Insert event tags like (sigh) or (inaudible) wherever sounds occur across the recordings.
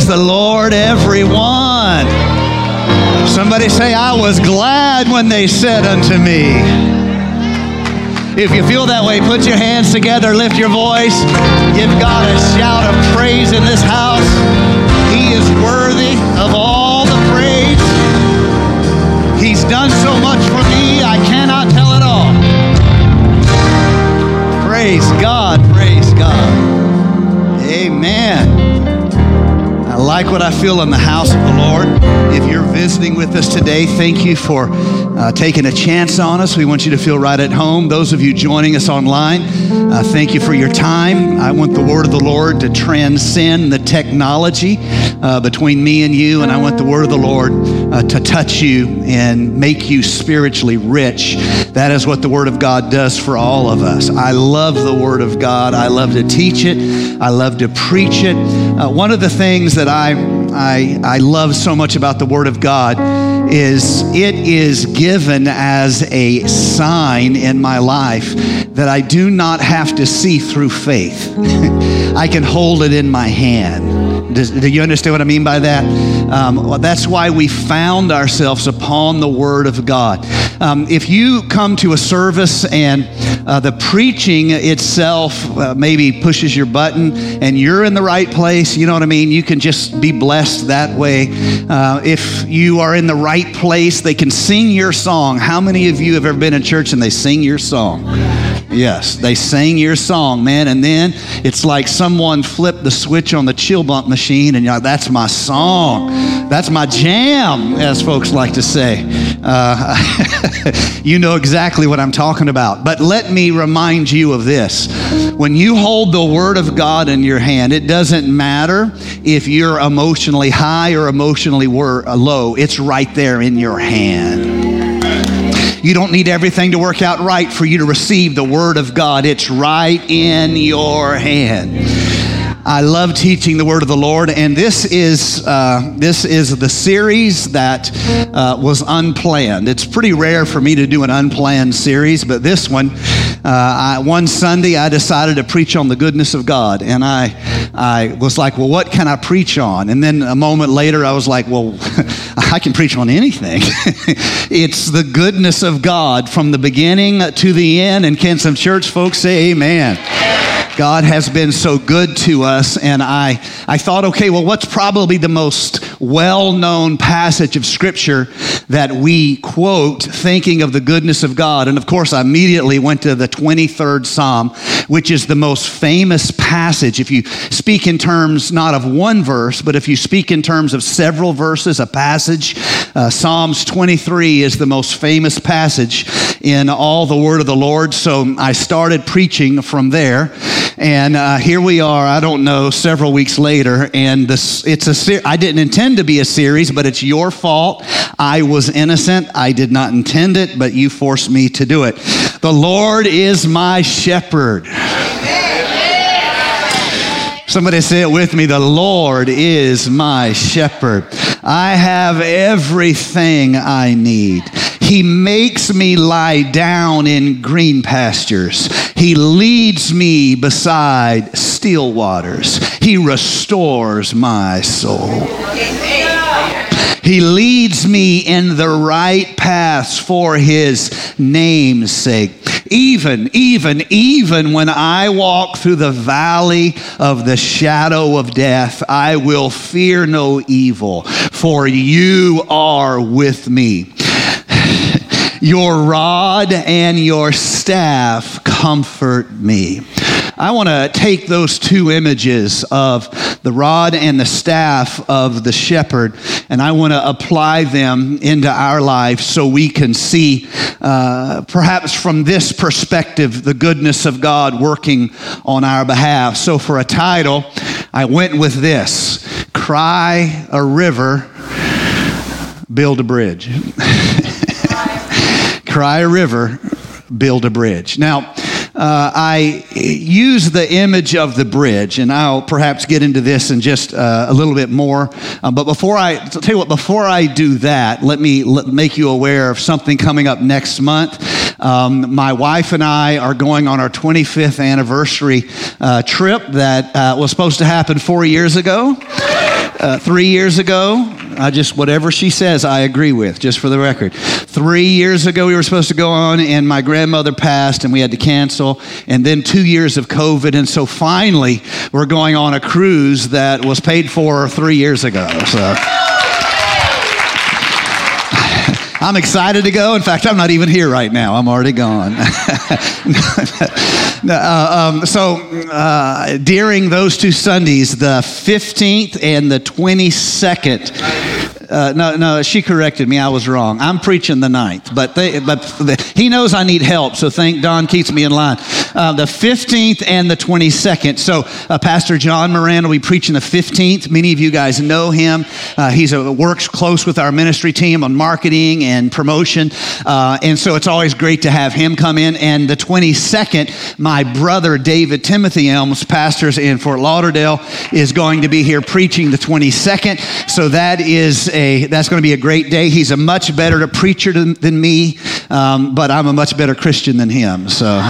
Praise the Lord, everyone. Somebody say, I was glad when they said unto me. If you feel that way, put your hands together, lift your voice, give God a shout of praise in this house. He is worthy of all the praise. He's done so much for me, I cannot tell it all. Praise God, like what I feel in the house of the Lord. If you're visiting with us today, thank you for uh, taking a chance on us. We want you to feel right at home. Those of you joining us online, uh, thank you for your time. I want the word of the Lord to transcend the technology uh, between me and you, and I want the word of the Lord uh, to touch you and make you spiritually rich. That is what the word of God does for all of us. I love the word of God. I love to teach it. I love to preach it. Uh, one of the things that I, I, I love so much about the Word of God is it is given as a sign in my life that I do not have to see through faith. (laughs) I can hold it in my hand. Does, do you understand what I mean by that? Um, well, that's why we found ourselves upon the Word of God. Um, if you come to a service and uh, the preaching itself uh, maybe pushes your button and you're in the right place, you know what I mean? You can just be blessed that way. Uh, if you are in the right place, they can sing your song. How many of you have ever been in church and they sing your song? Yes, they sang your song, man, and then it's like someone flipped the switch on the chill bump machine, and you're like, that's my song. That's my jam, as folks like to say. Uh, (laughs) you know exactly what I'm talking about. But let me remind you of this. When you hold the Word of God in your hand, it doesn't matter if you're emotionally high or emotionally low, it's right there in your hand. You don't need everything to work out right for you to receive the Word of God. It's right in your hand. I love teaching the word of the Lord, and this is uh, this is the series that uh, was unplanned. It's pretty rare for me to do an unplanned series, but this one, Uh, I, one Sunday, I decided to preach on the goodness of God, and I I was like, well, what can I preach on? And then a moment later, I was like, well, (laughs) I can preach on anything. (laughs) it's the goodness of God from the beginning to the end. And can some church folks say, Amen? God has been so good to us. And I, I thought, okay, well, what's probably the most well known passage of Scripture that we quote thinking of the goodness of God? And of course, I immediately went to the 23rd Psalm, which is the most famous passage. If you speak in terms not of one verse, but if you speak in terms of several verses, a passage, uh, Psalms 23 is the most famous passage in all the Word of the Lord. So I started preaching from there. And uh, here we are, I don't know, several weeks later, and this, it's a ser- I didn't intend to be a series, but it's your fault. I was innocent. I did not intend it, but you forced me to do it. The Lord is my shepherd. Somebody say it with me. The Lord is my shepherd. I have everything I need. He makes me lie down in green pastures. He leads me beside still waters. He restores my soul. He leads me in the right paths for his name's sake. Even, even, even when I walk through the valley of the shadow of death, I will fear no evil, for you are with me. Your rod and your staff comfort me. I want to take those two images of the rod and the staff of the shepherd, and I want to apply them into our life so we can see, uh, perhaps from this perspective, the goodness of God working on our behalf. So, for a title, I went with this Cry a River, Build a Bridge. (laughs) Cry a river, build a bridge. Now, uh, I use the image of the bridge, and I'll perhaps get into this in just uh, a little bit more. Uh, but before I I'll tell you what, before I do that, let me make you aware of something coming up next month. Um, my wife and I are going on our 25th anniversary uh, trip that uh, was supposed to happen four years ago. Uh, three years ago, I just, whatever she says, I agree with, just for the record. Three years ago, we were supposed to go on, and my grandmother passed, and we had to cancel. And then two years of COVID. And so finally, we're going on a cruise that was paid for three years ago. So. I'm excited to go. In fact, I'm not even here right now. I'm already gone. (laughs) uh, um, so uh, during those two Sundays, the 15th and the 22nd, uh, no, no, she corrected me. I was wrong. I'm preaching the ninth, but they, but the, he knows I need help, so thank Don keeps me in line. Uh, the 15th and the 22nd. So uh, Pastor John Moran will be preaching the 15th. Many of you guys know him. Uh, he's a, works close with our ministry team on marketing and promotion, uh, and so it's always great to have him come in. And the 22nd, my brother David Timothy Elms, pastors in Fort Lauderdale, is going to be here preaching the 22nd. So that is that's going to be a great day. He's a much better preacher than, than me, um, but I'm a much better Christian than him. So.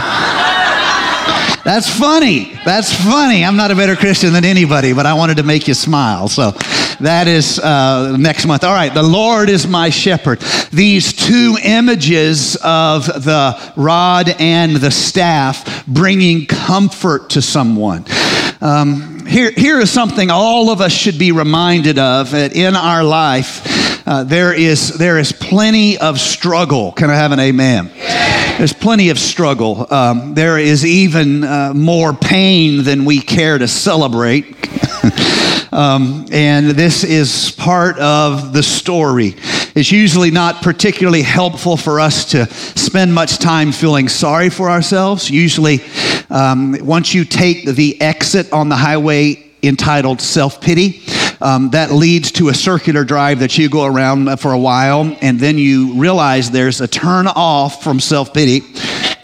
That's funny. That's funny. I'm not a better Christian than anybody, but I wanted to make you smile. So that is uh, next month. All right. The Lord is my shepherd. These two images of the rod and the staff bringing comfort to someone. Um, here, here is something all of us should be reminded of that in our life, uh, there, is, there is plenty of struggle. Can I have an amen? There's plenty of struggle. Um, there is even uh, more pain than we care to celebrate. (laughs) um, and this is part of the story. It's usually not particularly helpful for us to spend much time feeling sorry for ourselves. Usually, um, once you take the exit on the highway entitled Self Pity, um, that leads to a circular drive that you go around for a while, and then you realize there's a turn off from self pity.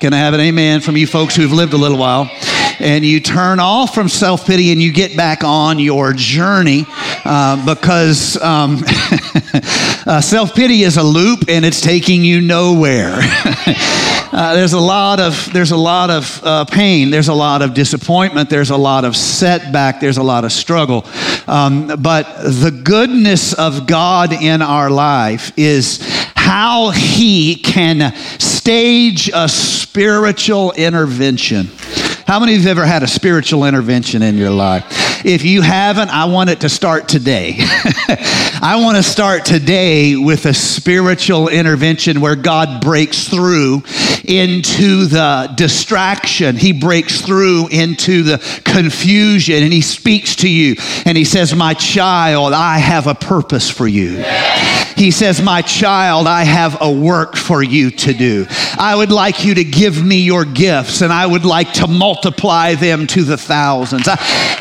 Can I have an amen from you folks who've lived a little while? And you turn off from self pity and you get back on your journey uh, because um, (laughs) uh, self pity is a loop and it's taking you nowhere. (laughs) uh, there's a lot of there's a lot of uh, pain. There's a lot of disappointment. There's a lot of setback. There's a lot of struggle. Um, but the goodness of God in our life is how He can stage a spiritual intervention. How many of you have ever had a spiritual intervention in your life? If you haven't, I want it to start today. (laughs) I want to start today with a spiritual intervention where God breaks through into the distraction. He breaks through into the confusion and He speaks to you and He says, My child, I have a purpose for you. He says, My child, I have a work for you to do. I would like you to give me your gifts and I would like to multiply multiply them to the thousands. I,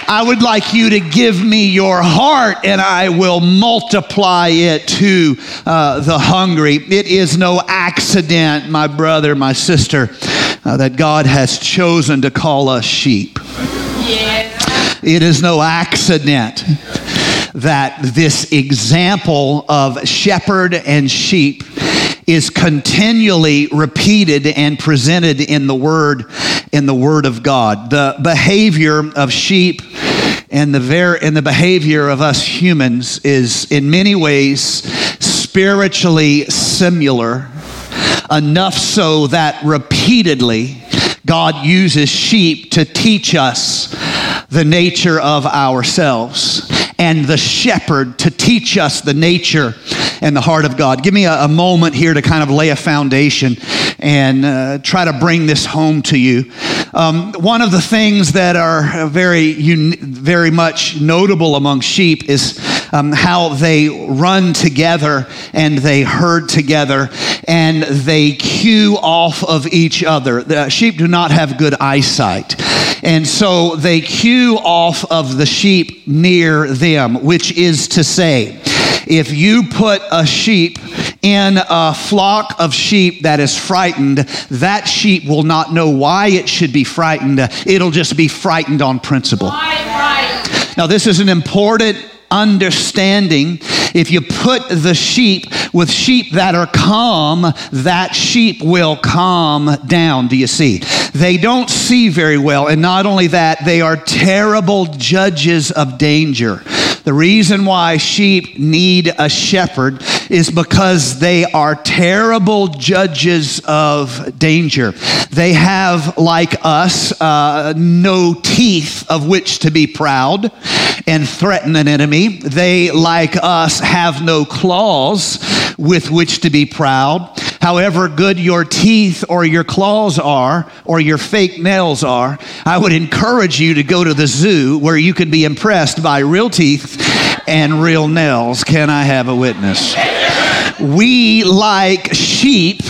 I would like you to give me your heart and I will multiply it to uh, the hungry. It is no accident, my brother, my sister, uh, that God has chosen to call us sheep. It is no accident that this example of shepherd and sheep is continually repeated and presented in the word in the word of God. The behavior of sheep and the ver- and the behavior of us humans is in many ways spiritually similar enough so that repeatedly God uses sheep to teach us the nature of ourselves and the shepherd to teach us the nature and the heart of God. Give me a, a moment here to kind of lay a foundation and uh, try to bring this home to you. Um, one of the things that are very, very much notable among sheep is um, how they run together and they herd together and they cue off of each other. The sheep do not have good eyesight. And so they cue off of the sheep near them, which is to say, if you put a sheep in a flock of sheep that is frightened, that sheep will not know why it should be frightened. It'll just be frightened on principle. Now, this is an important understanding. If you put the sheep with sheep that are calm, that sheep will calm down. Do you see? They don't see very well. And not only that, they are terrible judges of danger. The reason why sheep need a shepherd is because they are terrible judges of danger. They have, like us, uh, no teeth of which to be proud and threaten an enemy. They, like us, have no claws with which to be proud. However good your teeth or your claws are, or your fake nails are, I would encourage you to go to the zoo where you can be impressed by real teeth and real nails. Can I have a witness? We, like sheep,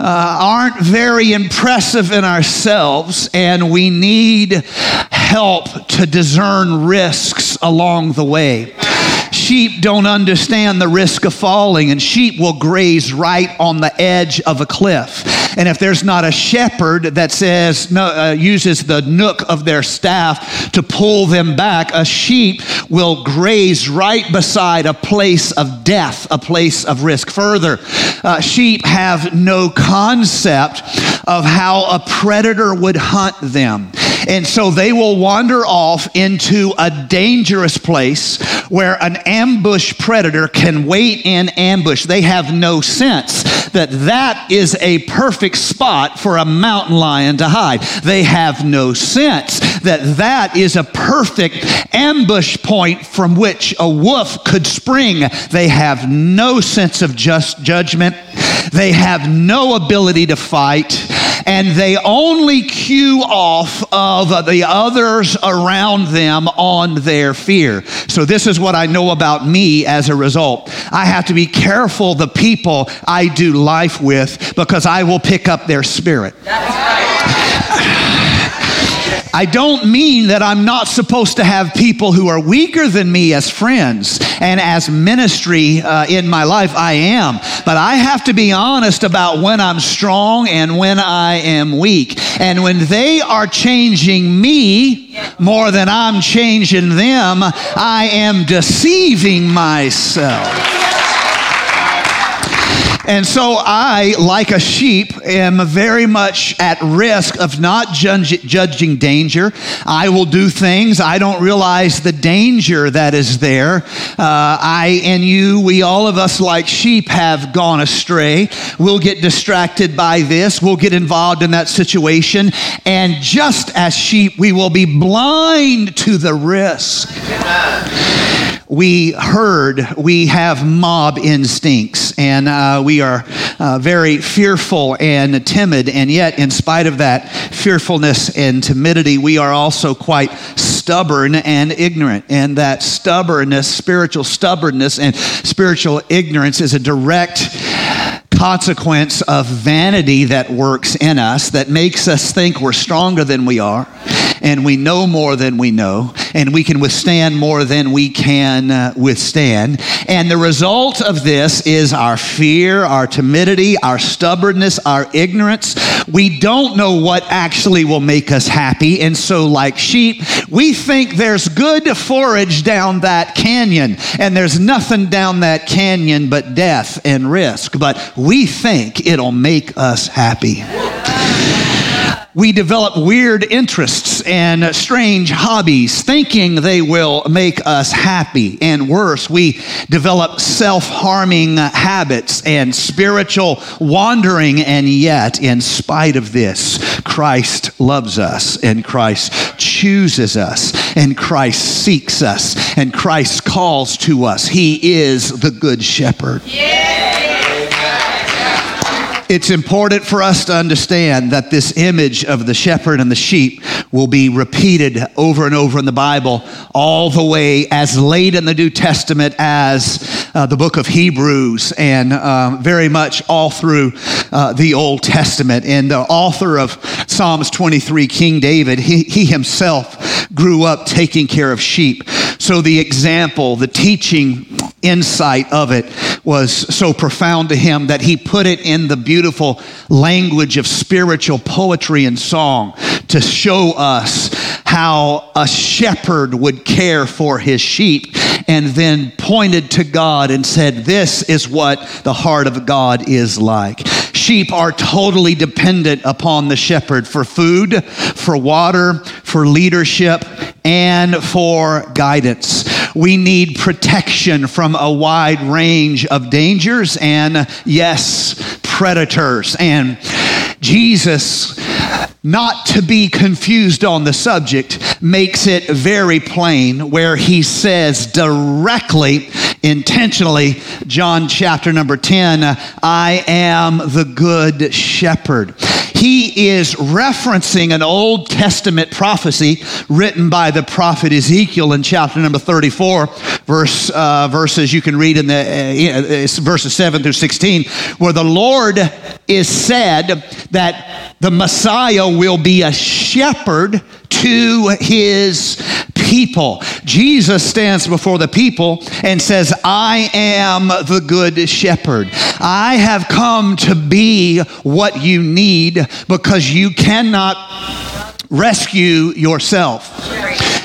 uh, aren't very impressive in ourselves, and we need help to discern risks along the way. Sheep don't understand the risk of falling, and sheep will graze right on the edge of a cliff. And if there's not a shepherd that says, no, uh, uses the nook of their staff to pull them back, a sheep will graze right beside a place of death, a place of risk. Further, uh, sheep have no concept of how a predator would hunt them. And so they will wander off into a dangerous place where an ambush predator can wait in ambush. They have no sense that that is a perfect spot for a mountain lion to hide. They have no sense that that is a perfect ambush point from which a wolf could spring. They have no sense of just judgment. They have no ability to fight and they only cue off of the others around them on their fear. So, this is what I know about me as a result. I have to be careful the people I do life with because I will pick up their spirit. I don't mean that I'm not supposed to have people who are weaker than me as friends and as ministry uh, in my life. I am. But I have to be honest about when I'm strong and when I am weak. And when they are changing me more than I'm changing them, I am deceiving myself. And so I, like a sheep, am very much at risk of not judge, judging danger. I will do things. I don't realize the danger that is there. Uh, I and you, we all of us, like sheep, have gone astray. We'll get distracted by this. We'll get involved in that situation. And just as sheep, we will be blind to the risk. Amen we herd, we have mob instincts, and uh, we are uh, very fearful and timid. And yet, in spite of that fearfulness and timidity, we are also quite stubborn and ignorant. And that stubbornness, spiritual stubbornness, and spiritual ignorance is a direct consequence of vanity that works in us that makes us think we're stronger than we are and we know more than we know, and we can withstand more than we can uh, withstand. And the result of this is our fear, our timidity, our stubbornness, our ignorance. We don't know what actually will make us happy. And so, like sheep, we think there's good forage down that canyon, and there's nothing down that canyon but death and risk. But we think it'll make us happy we develop weird interests and strange hobbies, thinking they will make us happy. And worse, we develop self harming habits and spiritual wandering. And yet, in spite of this, Christ loves us, and Christ chooses us, and Christ seeks us, and Christ calls to us. He is the Good Shepherd. Yeah. It's important for us to understand that this image of the shepherd and the sheep will be repeated over and over in the Bible, all the way as late in the New Testament as uh, the book of Hebrews, and um, very much all through uh, the Old Testament. And the author of Psalms 23, King David, he, he himself grew up taking care of sheep. So the example, the teaching insight of it was so profound to him that he put it in the beautiful language of spiritual poetry and song to show us how a shepherd would care for his sheep and then pointed to God and said, This is what the heart of God is like. Sheep are totally dependent upon the shepherd for food, for water, for leadership, and for guidance. We need protection from a wide range of dangers and, yes, predators. And Jesus, not to be confused on the subject, makes it very plain where he says directly, intentionally, John chapter number 10, I am the good shepherd. He is referencing an Old Testament prophecy written by the prophet Ezekiel in chapter number 34, verse, uh, verses you can read in the uh, verses 7 through 16, where the Lord is said that the Messiah will be a shepherd to his people. Jesus stands before the people and says, I am the good shepherd. I have come to be what you need because you cannot rescue yourself.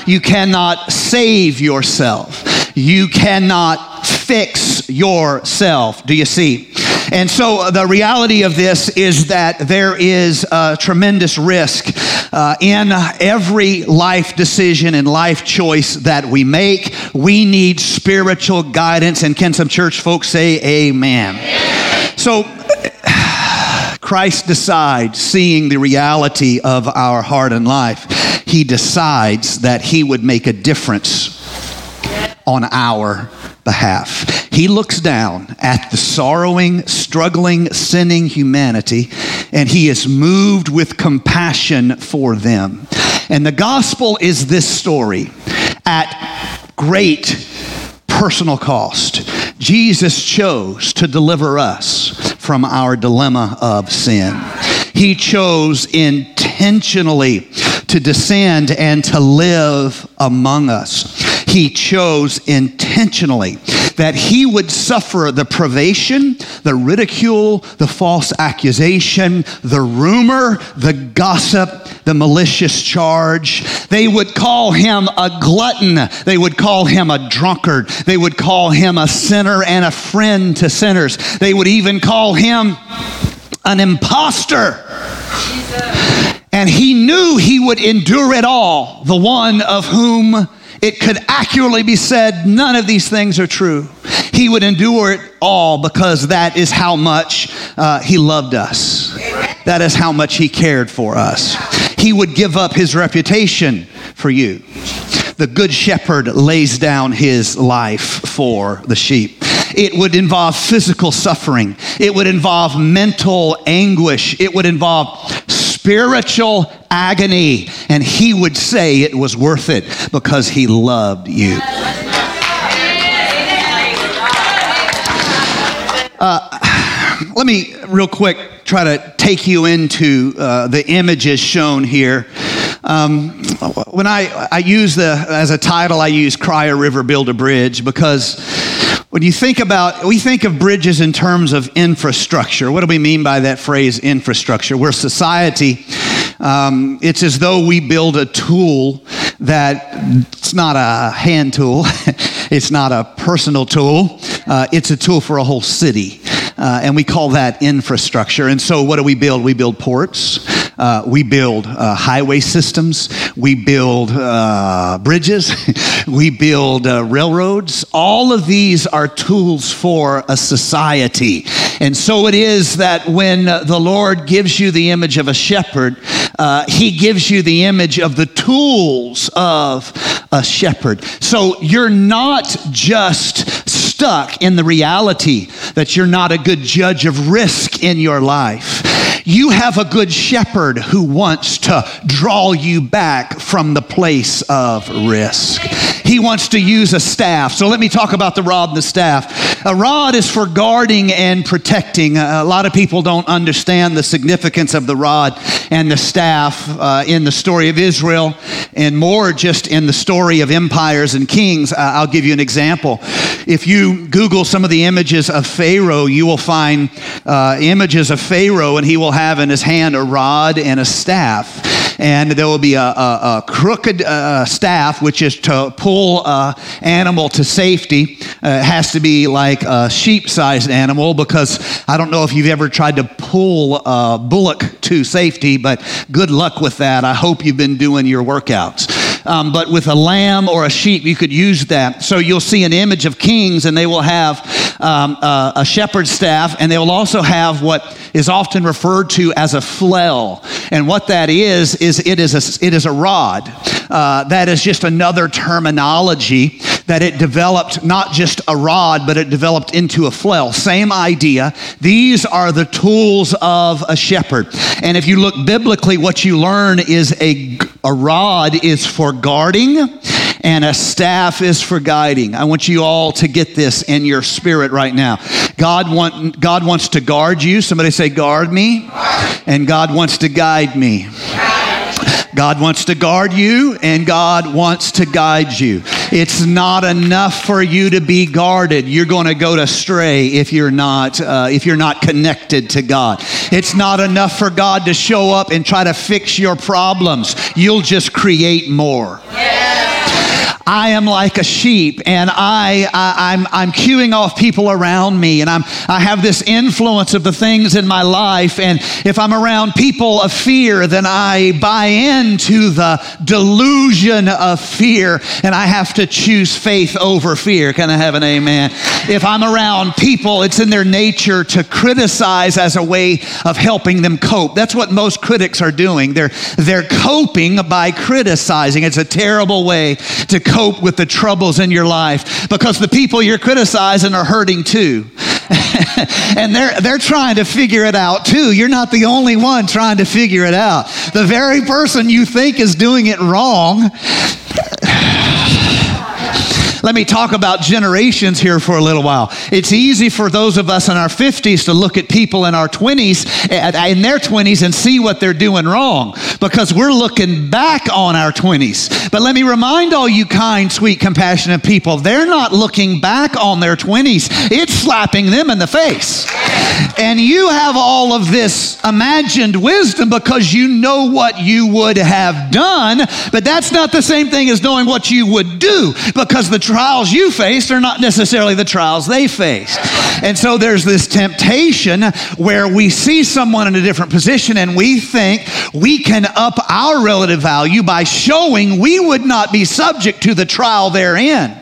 You cannot save yourself. You cannot fix yourself. Do you see? And so uh, the reality of this is that there is a tremendous risk uh, in every life decision and life choice that we make. We need spiritual guidance. And can some church folks say amen? So, (sighs) Christ decides, seeing the reality of our heart and life, he decides that he would make a difference on our behalf. He looks down at the sorrowing, struggling, sinning humanity, and he is moved with compassion for them. And the gospel is this story at great personal cost. Jesus chose to deliver us from our dilemma of sin. He chose intentionally to descend and to live among us he chose intentionally that he would suffer the privation, the ridicule, the false accusation, the rumor, the gossip, the malicious charge. They would call him a glutton. They would call him a drunkard. They would call him a sinner and a friend to sinners. They would even call him an impostor. And he knew he would endure it all, the one of whom it could accurately be said none of these things are true. He would endure it all because that is how much uh, He loved us. That is how much He cared for us. He would give up His reputation for you. The Good Shepherd lays down His life for the sheep. It would involve physical suffering. It would involve mental anguish. It would involve spiritual agony. And he would say it was worth it because he loved you. Uh, let me, real quick, try to take you into uh, the images shown here. Um, when I, I use the, as a title, I use Cry a River, Build a Bridge because when you think about, we think of bridges in terms of infrastructure. What do we mean by that phrase, infrastructure? We're society. Um, it's as though we build a tool that it's not a hand tool, (laughs) it's not a personal tool, uh, it's a tool for a whole city. Uh, and we call that infrastructure. And so, what do we build? We build ports, uh, we build uh, highway systems, we build uh, bridges, (laughs) we build uh, railroads. All of these are tools for a society. And so it is that when the Lord gives you the image of a shepherd, uh, he gives you the image of the tools of a shepherd. So you're not just stuck in the reality that you're not a good judge of risk in your life. You have a good shepherd who wants to draw you back from the place of risk. He wants to use a staff. So let me talk about the rod and the staff. A rod is for guarding and protecting. A lot of people don't understand the significance of the rod and the staff uh, in the story of Israel and more just in the story of empires and kings. Uh, I'll give you an example. If you Google some of the images of Pharaoh, you will find uh, images of Pharaoh, and he will have in his hand a rod and a staff. And there will be a, a, a crooked uh, staff, which is to pull an animal to safety. Uh, it has to be like a sheep sized animal because I don't know if you've ever tried to pull a bullock to safety, but good luck with that. I hope you've been doing your workouts. Um, but with a lamb or a sheep, you could use that. So you'll see an image of kings, and they will have um, uh, a shepherd's staff, and they will also have what is often referred to as a flail. And what that is, is it is a, it is a rod. Uh, that is just another terminology that it developed not just a rod, but it developed into a flail. Same idea. These are the tools of a shepherd. And if you look biblically, what you learn is a, a rod is for guarding and a staff is for guiding. I want you all to get this in your spirit right now. God, want, God wants to guard you. Somebody say, guard me. And God wants to guide me. God wants to guard you and God wants to guide you. It's not enough for you to be guarded. You're going to go astray if you're not uh, if you're not connected to God. It's not enough for God to show up and try to fix your problems. You'll just create more. I am like a sheep and I, I, am I'm, I'm cueing off people around me and I'm, I have this influence of the things in my life. And if I'm around people of fear, then I buy into the delusion of fear and I have to choose faith over fear. Can I have an amen? If I'm around people, it's in their nature to criticize as a way of helping them cope. That's what most critics are doing. They're, they're coping by criticizing. It's a terrible way to cope with the troubles in your life because the people you're criticizing are hurting too. (laughs) and they're, they're trying to figure it out too. You're not the only one trying to figure it out. The very person you think is doing it wrong let me talk about generations here for a little while. It's easy for those of us in our 50s to look at people in our 20s, in their 20s, and see what they're doing wrong because we're looking back on our 20s. But let me remind all you kind, sweet, compassionate people, they're not looking back on their 20s, it's slapping them in the face. And you have all of this imagined wisdom because you know what you would have done, but that's not the same thing as knowing what you would do because the trials you faced are not necessarily the trials they faced. And so there's this temptation where we see someone in a different position and we think we can up our relative value by showing we would not be subject to the trial they're in.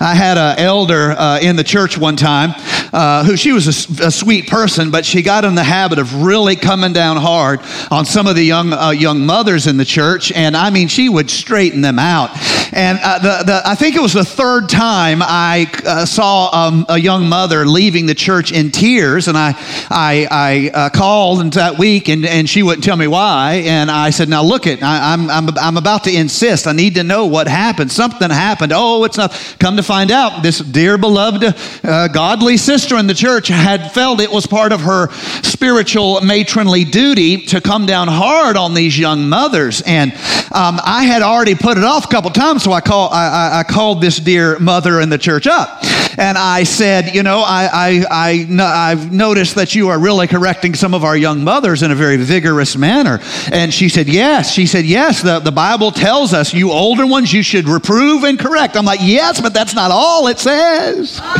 I had an elder uh, in the church one time uh, who she was a, a, sweet person, but she got in the habit of really coming down hard on some of the young uh, young mothers in the church, and I mean, she would straighten them out. And uh, the, the, I think it was the third time I uh, saw um, a young mother leaving the church in tears, and I I, I uh, called that week, and, and she wouldn't tell me why, and I said, "Now look it, I, I'm, I'm I'm about to insist. I need to know what happened. Something happened. Oh, it's not. Come to find out, this dear beloved, uh, godly sister in the church had felt it was part of her spiritual matronly duty to come down hard on these young mothers. And um, I had already put it off a couple times, so I, call, I, I, called this dear mother in the church up. And I said, You know, I, I, I, I've noticed that you are really correcting some of our young mothers in a very vigorous manner. And she said, Yes. She said, Yes, the, the Bible tells us you older ones, you should reprove and correct. I'm like, Yes, but that's not all it says. (laughs)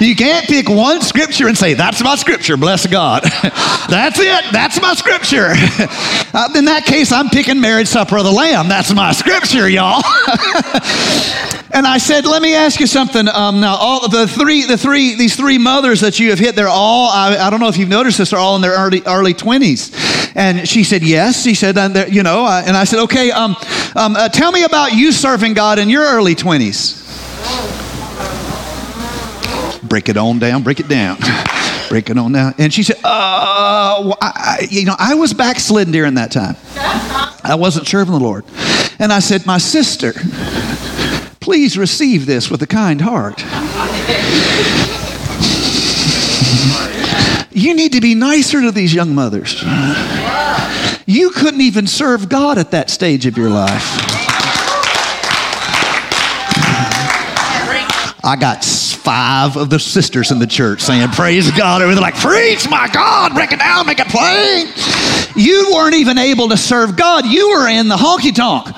You can't pick one scripture and say, That's my scripture, bless God. (laughs) That's it, that's my scripture. (laughs) Uh, in that case, I'm picking marriage supper of the Lamb. That's my scripture, y'all. and I said, Let me ask you something. Um, now, all the three, the three, these three mothers that you have hit, they're all, I, I don't know if you've noticed this, they're all in their early, early 20s. And she said, Yes. She said, You know, uh, and I said, Okay, um, um, uh, tell me about you serving God in your early 20s. Break it on down, break it down. break it on down. And she said, uh, well, I, you know, I was backslidden during that time. I wasn't serving the Lord. And I said, my sister, please receive this with a kind heart. You need to be nicer to these young mothers. You couldn't even serve God at that stage of your life. I got five of the sisters in the church saying, Praise God. They're like, Preach, my God, break it down, make it plain. You weren't even able to serve God. You were in the honky tonk.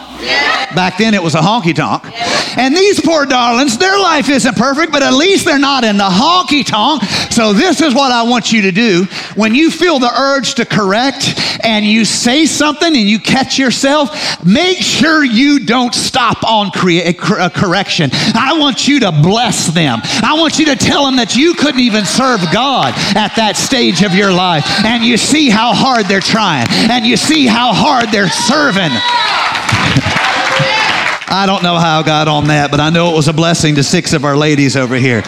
Back then it was a honky tonk. And these poor darlings, their life isn't perfect, but at least they're not in the honky tonk. So this is what I want you to do. When you feel the urge to correct and you say something and you catch yourself, make sure you don't stop on crea- uh, correction. I want you to bless them. I want you to tell them that you couldn't even serve God at that stage of your life. And you see how hard they're trying. And you see how hard they're serving. I don't know how I got on that, but I know it was a blessing to six of our ladies over here.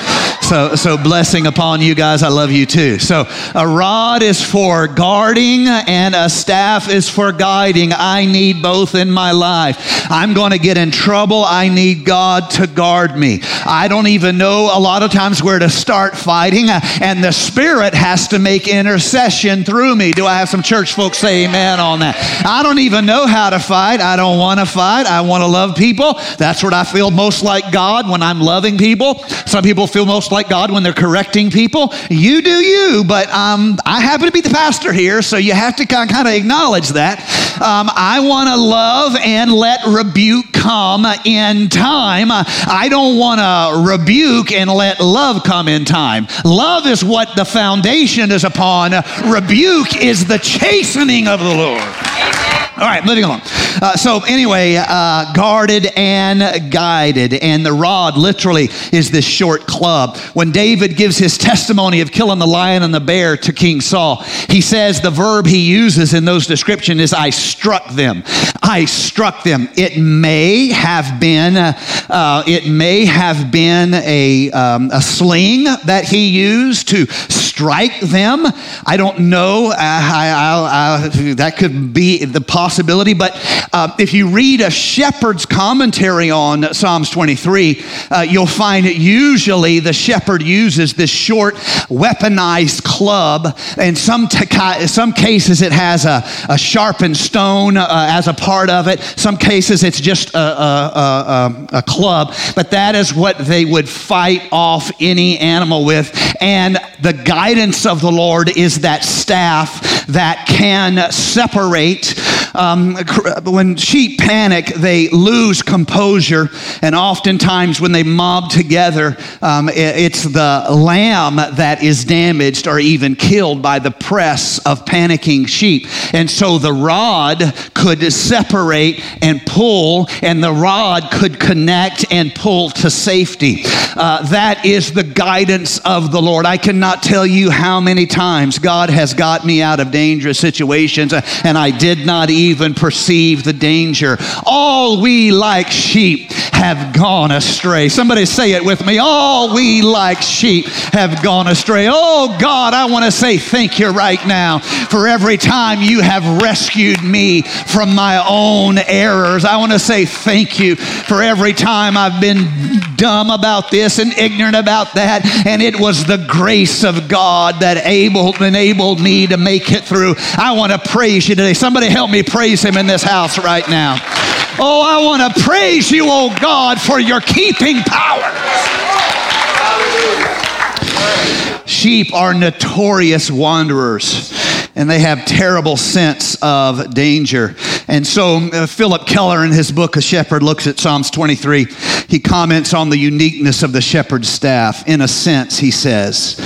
So, so blessing upon you guys. I love you too. So, a rod is for guarding and a staff is for guiding. I need both in my life. I'm going to get in trouble. I need God to guard me. I don't even know a lot of times where to start fighting, uh, and the Spirit has to make intercession through me. Do I have some church folks say amen on that? I don't even know how to fight. I don't want to fight. I want to love people. That's what I feel most like God when I'm loving people. Some people feel most like God when they're correcting people. You do you, but um, I happen to be the pastor here, so you have to kind of acknowledge that. Um, I want to love and let rebuke come in time. I don't want to rebuke and let love come in time. Love is what the foundation is upon, rebuke is the chastening of the Lord. All right, moving along. Uh, so, anyway, uh, guarded and guided. And the rod literally is this short club. When David gives his testimony of killing the lion and the bear to King Saul, he says the verb he uses in those descriptions is I struck them. I struck them. It may have been, uh, it may have been a, um, a sling that he used to strike them. I don't know. Uh, I, I, I, that could be the possibility. But uh, if you read a shepherd's commentary on Psalms 23, uh, you'll find that usually the shepherd uses this short weaponized club. In some, t- some cases, it has a, a sharpened stone uh, as a part of it. Some cases, it's just a, a, a club. But that is what they would fight off any animal with. And the guidance of the Lord is that staff that can separate. Um, when sheep panic, they lose composure, and oftentimes when they mob together, um, it's the lamb that is damaged or even killed by the press of panicking sheep. And so the rod could separate and pull, and the rod could connect and pull to safety. Uh, that is the guidance of the Lord. I cannot tell you how many times God has got me out of dangerous situations, uh, and I did not even perceive the danger. All we like sheep have gone astray. Somebody say it with me. All we like sheep have gone astray. Oh God, I want to say thank you right now for every time you have rescued me from my own errors. I want to say thank you for every time I've been dumb about this and ignorant about that. And it was the grace of God that able, enabled me to make it through. I want to praise you today. Somebody help me praise him in this house right now. Oh, I want to praise you, oh God, for your keeping power. Sheep are notorious wanderers and they have terrible sense of danger. And so uh, Phillip Keller in his book A Shepherd looks at Psalms 23. He comments on the uniqueness of the shepherd's staff. In a sense, he says,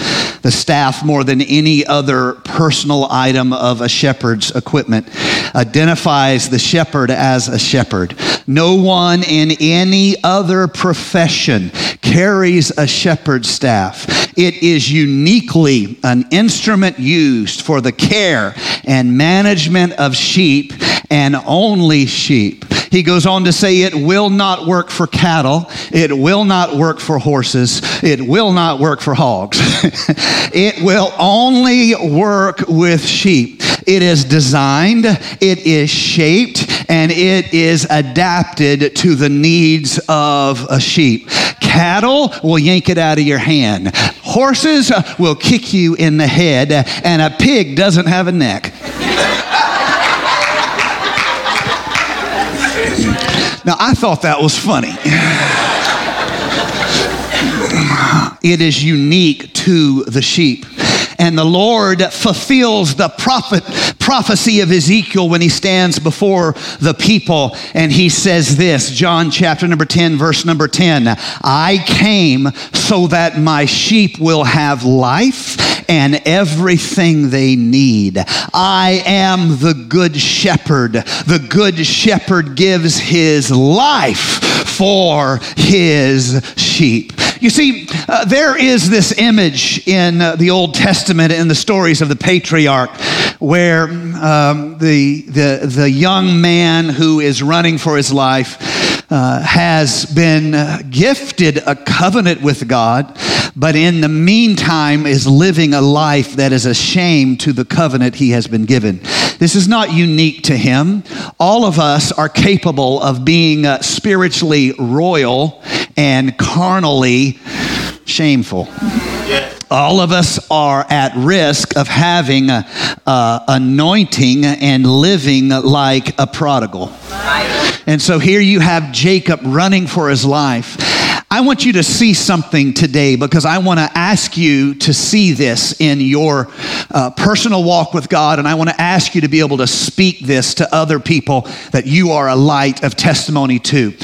the staff more than any other personal item of a shepherd's equipment identifies the shepherd as a shepherd. No one in any other profession carries a shepherd's staff. It is uniquely an instrument used for the care and management of sheep and only sheep. He goes on to say, It will not work for cattle, it will not work for horses, it will not work for hogs. (laughs) it will only work with sheep. It is designed, it is shaped, and it is adapted to the needs of a sheep. Cattle will yank it out of your hand. Horses will kick you in the head, and a pig doesn't have a neck. Now, I thought that was funny. It is unique to the sheep and the Lord fulfills the prophet prophecy of Ezekiel when he stands before the people and he says this John chapter number 10, verse number 10 I came so that my sheep will have life and everything they need. I am the good shepherd. The good shepherd gives his life for his sheep. You see, uh, there is this image in uh, the Old Testament in the stories of the patriarch where um, the, the, the young man who is running for his life uh, has been uh, gifted a covenant with God, but in the meantime is living a life that is a shame to the covenant he has been given. This is not unique to him. All of us are capable of being uh, spiritually royal and carnally shameful. All of us are at risk of having a, a anointing and living like a prodigal. And so here you have Jacob running for his life. I want you to see something today because I want to ask you to see this in your uh, personal walk with God, and I want to ask you to be able to speak this to other people that you are a light of testimony to.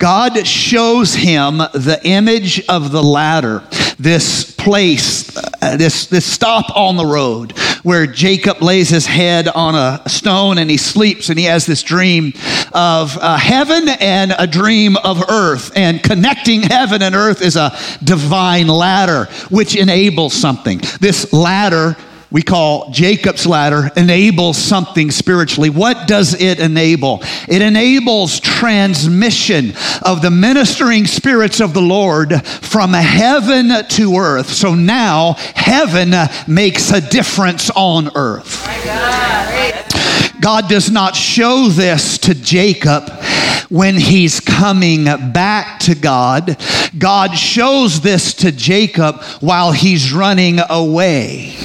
God shows him the image of the ladder, this place, uh, this, this stop on the road where Jacob lays his head on a stone and he sleeps and he has this dream of uh, heaven and a dream of earth. And connecting heaven and earth is a divine ladder which enables something. This ladder we call Jacob's ladder enables something spiritually. What does it enable? It enables transmission of the ministering spirits of the Lord from heaven to earth. So now heaven makes a difference on earth. God does not show this to Jacob when he's coming back to God. God shows this to Jacob while he's running away.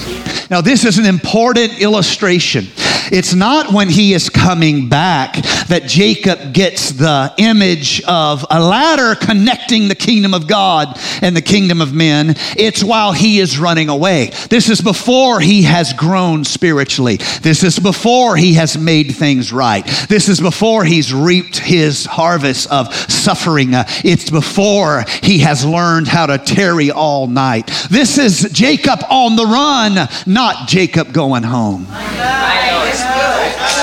Now, this is an important illustration. It's not when he is coming back that Jacob gets the image of a ladder connecting the kingdom of God and the kingdom of men. It's while he is running away. This is before he has grown spiritually. This is before he has made things right. This is before he's reaped his harvest of suffering. It's before he has learned how to tarry all night. This is Jacob on the run, not Jacob going home. Christ.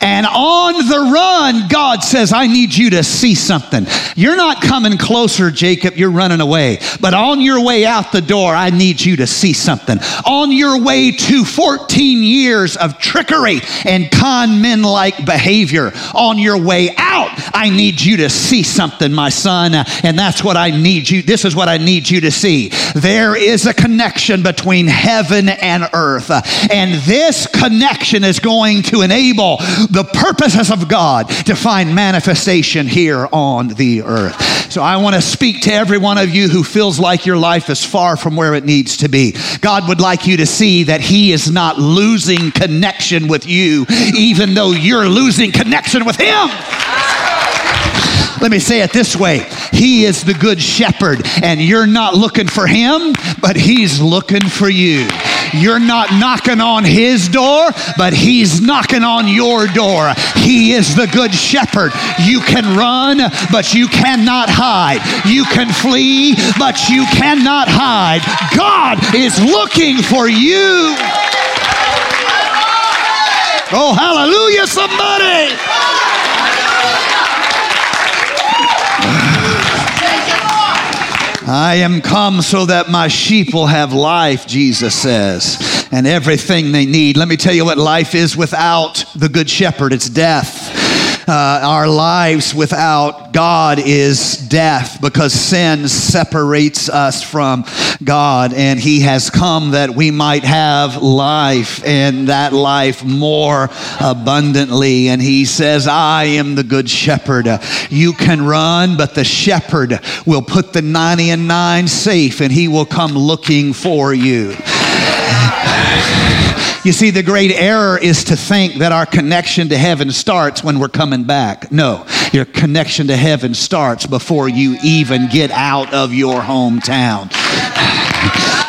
And on the run, God says, I need you to see something. You're not coming closer, Jacob, you're running away. But on your way out the door, I need you to see something. On your way to 14 years of trickery and con men like behavior, on your way out, I need you to see something, my son. And that's what I need you, this is what I need you to see. There is a connection between heaven and earth. And this connection is going to enable the purposes of God to find manifestation here on the earth. So I want to speak to every one of you who feels like your life is far from where it needs to be. God would like you to see that He is not losing connection with you, even though you're losing connection with Him. Let me say it this way He is the good shepherd, and you're not looking for Him, but He's looking for you. You're not knocking on his door, but he's knocking on your door. He is the good shepherd. You can run, but you cannot hide. You can flee, but you cannot hide. God is looking for you. Oh, hallelujah, somebody. I am come so that my sheep will have life, Jesus says, and everything they need. Let me tell you what life is without the Good Shepherd it's death. Uh, our lives without God is death because sin separates us from God, and He has come that we might have life and that life more abundantly. And He says, I am the good shepherd. You can run, but the shepherd will put the 90 and 9 safe, and He will come looking for you. (laughs) You see, the great error is to think that our connection to heaven starts when we're coming back. No, your connection to heaven starts before you even get out of your hometown.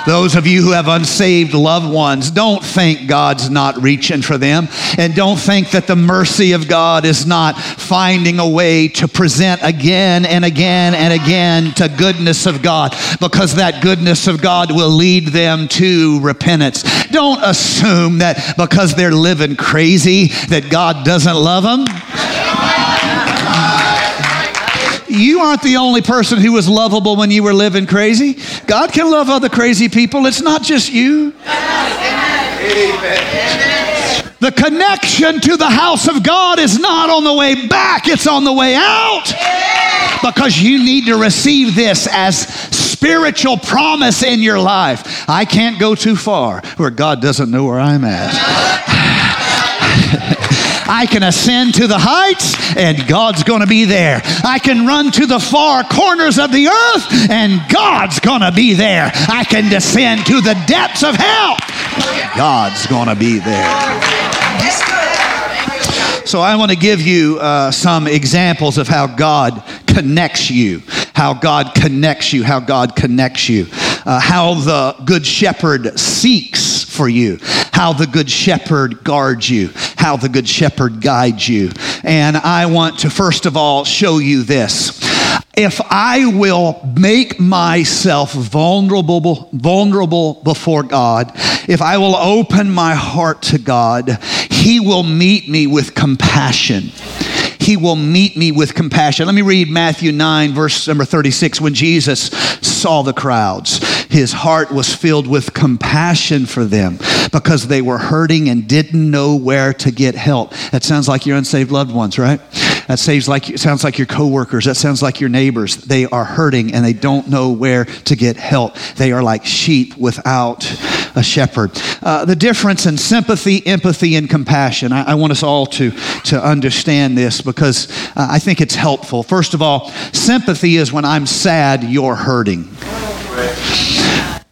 Those of you who have unsaved loved ones, don't think God's not reaching for them. And don't think that the mercy of God is not finding a way to present again and again and again to goodness of God because that goodness of God will lead them to repentance. Don't assume that because they're living crazy that God doesn't love them. You aren't the only person who was lovable when you were living crazy. God can love other crazy people. It's not just you. The connection to the house of God is not on the way back, it's on the way out. Because you need to receive this as spiritual promise in your life. I can't go too far where God doesn't know where I'm at. (laughs) I can ascend to the heights and God's going to be there. I can run to the far corners of the earth and God's going to be there. I can descend to the depths of hell. God's going to be there. So, I want to give you uh, some examples of how God connects you, how God connects you, how God connects you, uh, how the Good Shepherd seeks for you, how the Good Shepherd guards you, how the Good Shepherd guides you. And I want to first of all show you this. If I will make myself vulnerable, vulnerable before God, if I will open my heart to God, He will meet me with compassion he will meet me with compassion. Let me read Matthew 9, verse number 36. When Jesus saw the crowds, his heart was filled with compassion for them because they were hurting and didn't know where to get help. That sounds like your unsaved loved ones, right? That like, sounds like your coworkers. That sounds like your neighbors. They are hurting and they don't know where to get help. They are like sheep without a shepherd. Uh, the difference in sympathy, empathy, and compassion. I, I, want us all to, to understand this because uh, I think it's helpful. First of all, sympathy is when I'm sad, you're hurting.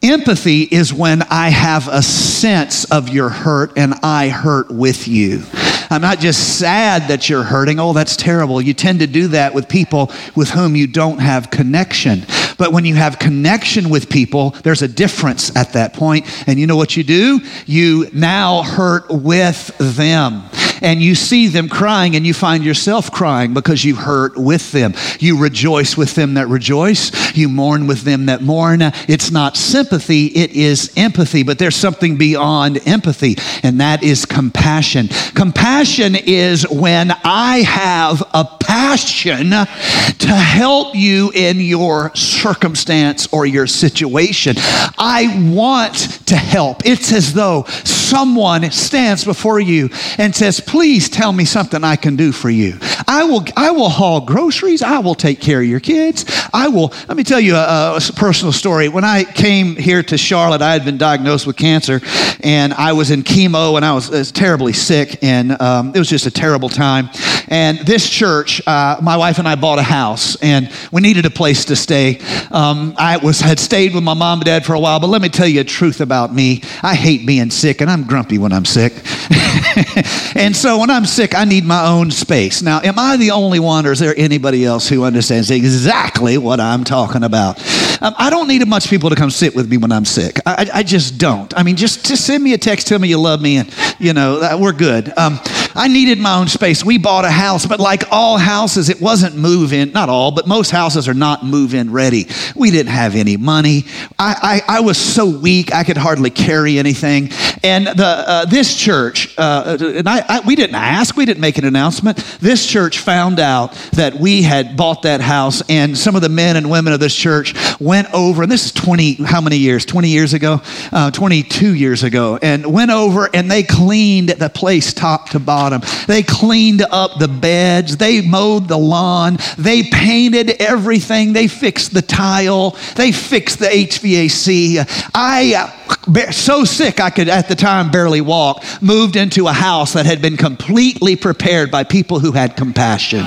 Empathy is when I have a sense of your hurt and I hurt with you. I'm not just sad that you're hurting. Oh, that's terrible. You tend to do that with people with whom you don't have connection. But when you have connection with people, there's a difference at that point. And you know what you do? You now hurt with them and you see them crying and you find yourself crying because you hurt with them. You rejoice with them that rejoice. You mourn with them that mourn. It's not sympathy, it is empathy, but there's something beyond empathy, and that is compassion. Compassion is when I have a passion to help you in your circumstance or your situation. I want to help. It's as though someone stands before you and says, Please tell me something I can do for you. I will, I will haul groceries. I will take care of your kids. I will, let me tell you a, a personal story. When I came here to Charlotte, I had been diagnosed with cancer and I was in chemo and I was, was terribly sick and um, it was just a terrible time. And this church, uh, my wife and I bought a house and we needed a place to stay. Um, I was, had stayed with my mom and dad for a while, but let me tell you a truth about me. I hate being sick and I'm grumpy when I'm sick. (laughs) and so when I'm sick, I need my own space. Now, am I the only one, or is there anybody else who understands exactly what I'm talking about? Um, I don't need much people to come sit with me when I'm sick. I, I, just don't. I mean, just, just send me a text, tell me you love me, and, you know, we're good. Um, I needed my own space. We bought a house, but like all houses, it wasn't move in, not all, but most houses are not move in ready. We didn't have any money. I, I, I was so weak, I could hardly carry anything. And the, uh, this church, uh, and I, I, we didn't ask, we didn't make an announcement. This church found out that we had bought that house, and some of the men and women of this church went over, and this is 20, how many years? 20 years ago? Uh, 22 years ago, and went over and they cleaned the place top to bottom. They cleaned up the beds, they mowed the lawn, they painted everything, they fixed the tile, they fixed the HVAC. I, uh, so sick I could at the time barely walk, moved into a house that had been completely prepared by people who had compassion.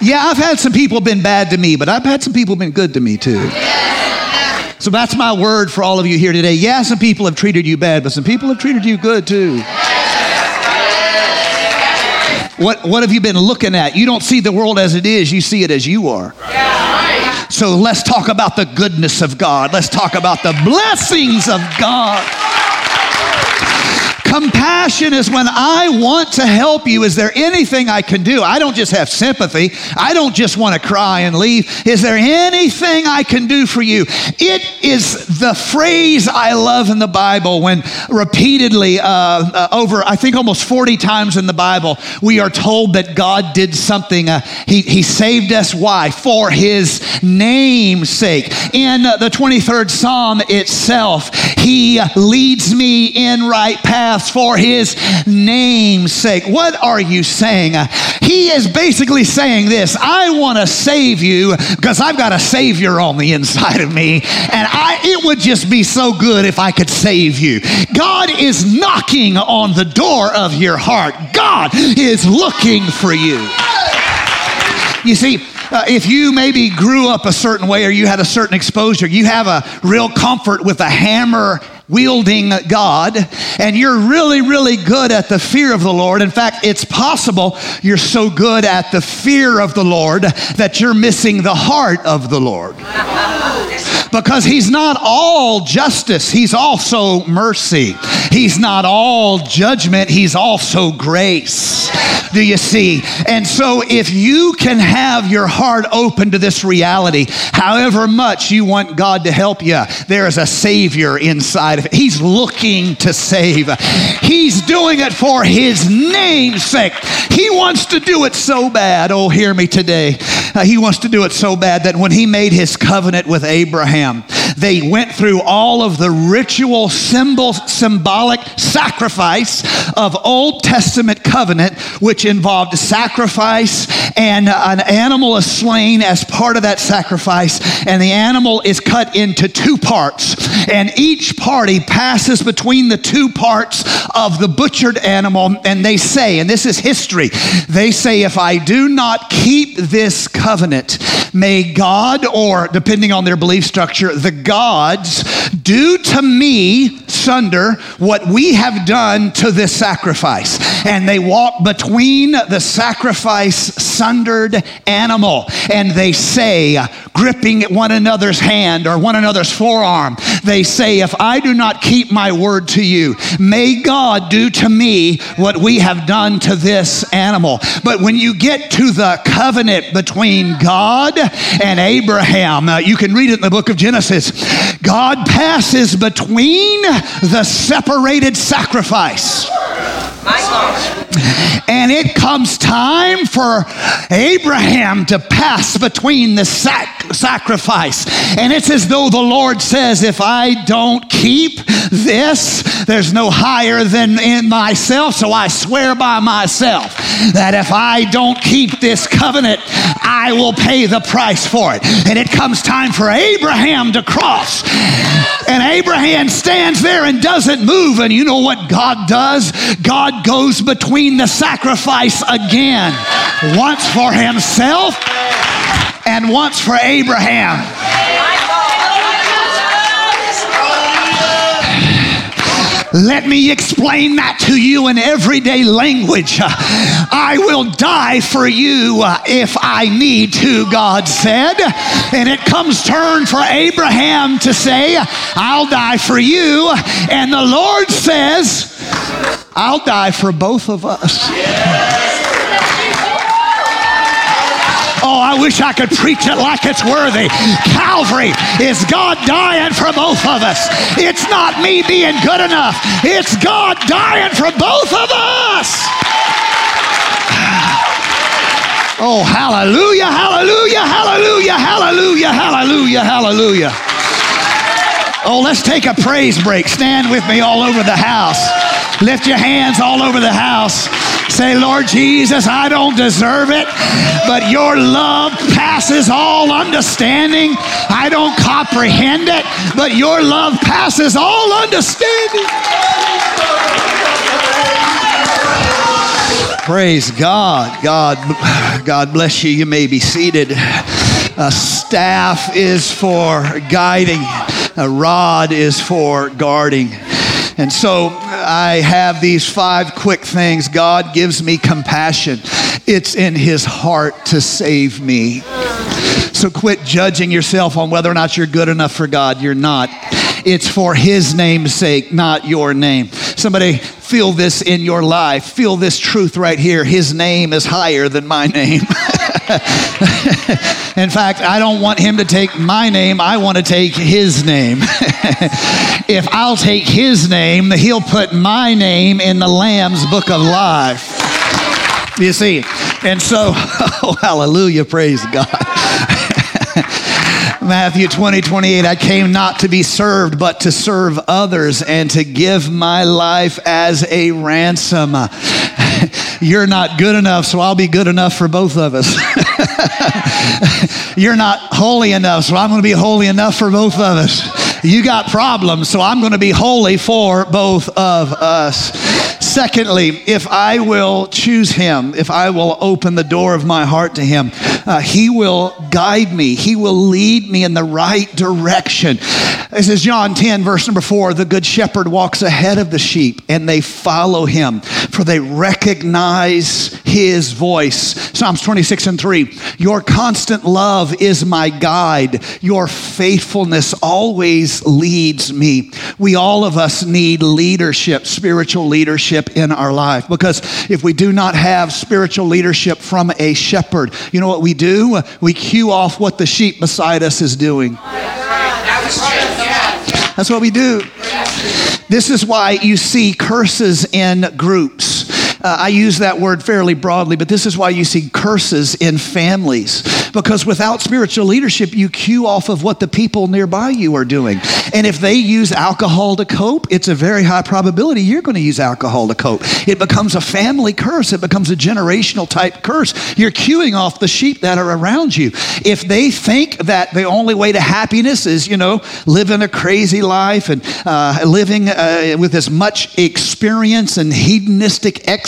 Yeah, I've had some people been bad to me, but I've had some people been good to me too. So that's my word for all of you here today. Yeah, some people have treated you bad, but some people have treated you good too. What, what have you been looking at? You don't see the world as it is, you see it as you are. So let's talk about the goodness of God. Let's talk about the blessings of God. Compassion is when I want to help you. Is there anything I can do? I don't just have sympathy. I don't just want to cry and leave. Is there anything I can do for you? It is the phrase I love in the Bible when repeatedly, uh, uh, over I think almost 40 times in the Bible, we are told that God did something. Uh, he, he saved us. Why? For His name's sake. In the 23rd Psalm itself, He leads me in right path for his name's sake. What are you saying? He is basically saying this I want to save you because I've got a Savior on the inside of me, and I, it would just be so good if I could save you. God is knocking on the door of your heart, God is looking for you. You see, uh, if you maybe grew up a certain way or you had a certain exposure, you have a real comfort with a hammer wielding God, and you're really, really good at the fear of the Lord. In fact, it's possible you're so good at the fear of the Lord that you're missing the heart of the Lord. Because he's not all justice, he's also mercy. He's not all judgment, he's also grace. Do you see? And so, if you can have your heart open to this reality, however much you want God to help you, there is a Savior inside of it. He's looking to save. He's doing it for His name's sake. He wants to do it so bad. Oh, hear me today. Uh, he wants to do it so bad that when He made His covenant with Abraham, they went through all of the ritual, symbol, symbolic sacrifice of Old Testament covenant, which involved sacrifice and an animal is slain as part of that sacrifice, and the animal is cut into two parts, and each party passes between the two parts of the butchered animal, and they say, and this is history, they say, if I do not keep this covenant, may God, or depending on their belief structure, the gods do to me, sunder, what we have done to this sacrifice. And they walk between the sacrifice sundered animal and they say, gripping one another's hand or one another's forearm, they say, If I do not keep my word to you, may God do to me what we have done to this animal. But when you get to the covenant between God and Abraham, uh, you can read it in the book of Genesis. God passes between the separated sacrifice. And it comes time for Abraham to pass between the sac- sacrifice. And it's as though the Lord says, If I don't keep this, there's no higher than in myself. So I swear by myself that if I don't keep this covenant, I will pay the price for it. And it comes time for Abraham to cross. And Abraham stands there and doesn't move. And you know what God does? God goes between the sacrifice again, once for himself and once for Abraham. Let me explain that to you in everyday language. I will die for you uh, if I need to, God said. And it comes turn for Abraham to say, I'll die for you. And the Lord says, I'll die for both of us. Oh, I wish I could preach it like it's worthy. Calvary is God dying for both of us. It's not me being good enough, it's God dying for both of us. Oh, hallelujah, hallelujah, hallelujah, hallelujah, hallelujah, hallelujah. Oh, let's take a praise break. Stand with me all over the house. Lift your hands all over the house. Say, Lord Jesus, I don't deserve it, but your love passes all understanding. I don't comprehend it, but your love passes all understanding. Praise God. God, God bless you. You may be seated. A staff is for guiding, a rod is for guarding. And so I have these five quick things. God gives me compassion. It's in his heart to save me. So quit judging yourself on whether or not you're good enough for God. You're not. It's for his name's sake, not your name. Somebody feel this in your life. Feel this truth right here. His name is higher than my name. (laughs) in fact, I don't want him to take my name, I want to take his name. (laughs) if I'll take his name, he'll put my name in the Lamb's book of life. You see? And so, (laughs) oh, hallelujah, praise God. (laughs) Matthew 20, 28, I came not to be served, but to serve others and to give my life as a ransom. (laughs) You're not good enough, so I'll be good enough for both of us. You're not holy enough, so I'm going to be holy enough for both of us. You got problems, so I'm going to be holy for both of us. Secondly, if I will choose Him, if I will open the door of my heart to Him, uh, He will guide me. He will lead me in the right direction. This is John 10, verse number 4. The good shepherd walks ahead of the sheep, and they follow Him, for they recognize His voice. Psalms 26 and 3. Your constant love is my guide. Your faithfulness always leads me. We all of us need leadership, spiritual leadership in our life. Because if we do not have spiritual leadership from a shepherd, you know what we do? We cue off what the sheep beside us is doing. That's what we do. This is why you see curses in groups. Uh, I use that word fairly broadly, but this is why you see curses in families. Because without spiritual leadership, you cue off of what the people nearby you are doing. And if they use alcohol to cope, it's a very high probability you're going to use alcohol to cope. It becomes a family curse, it becomes a generational type curse. You're cueing off the sheep that are around you. If they think that the only way to happiness is, you know, living a crazy life and uh, living uh, with as much experience and hedonistic excellence,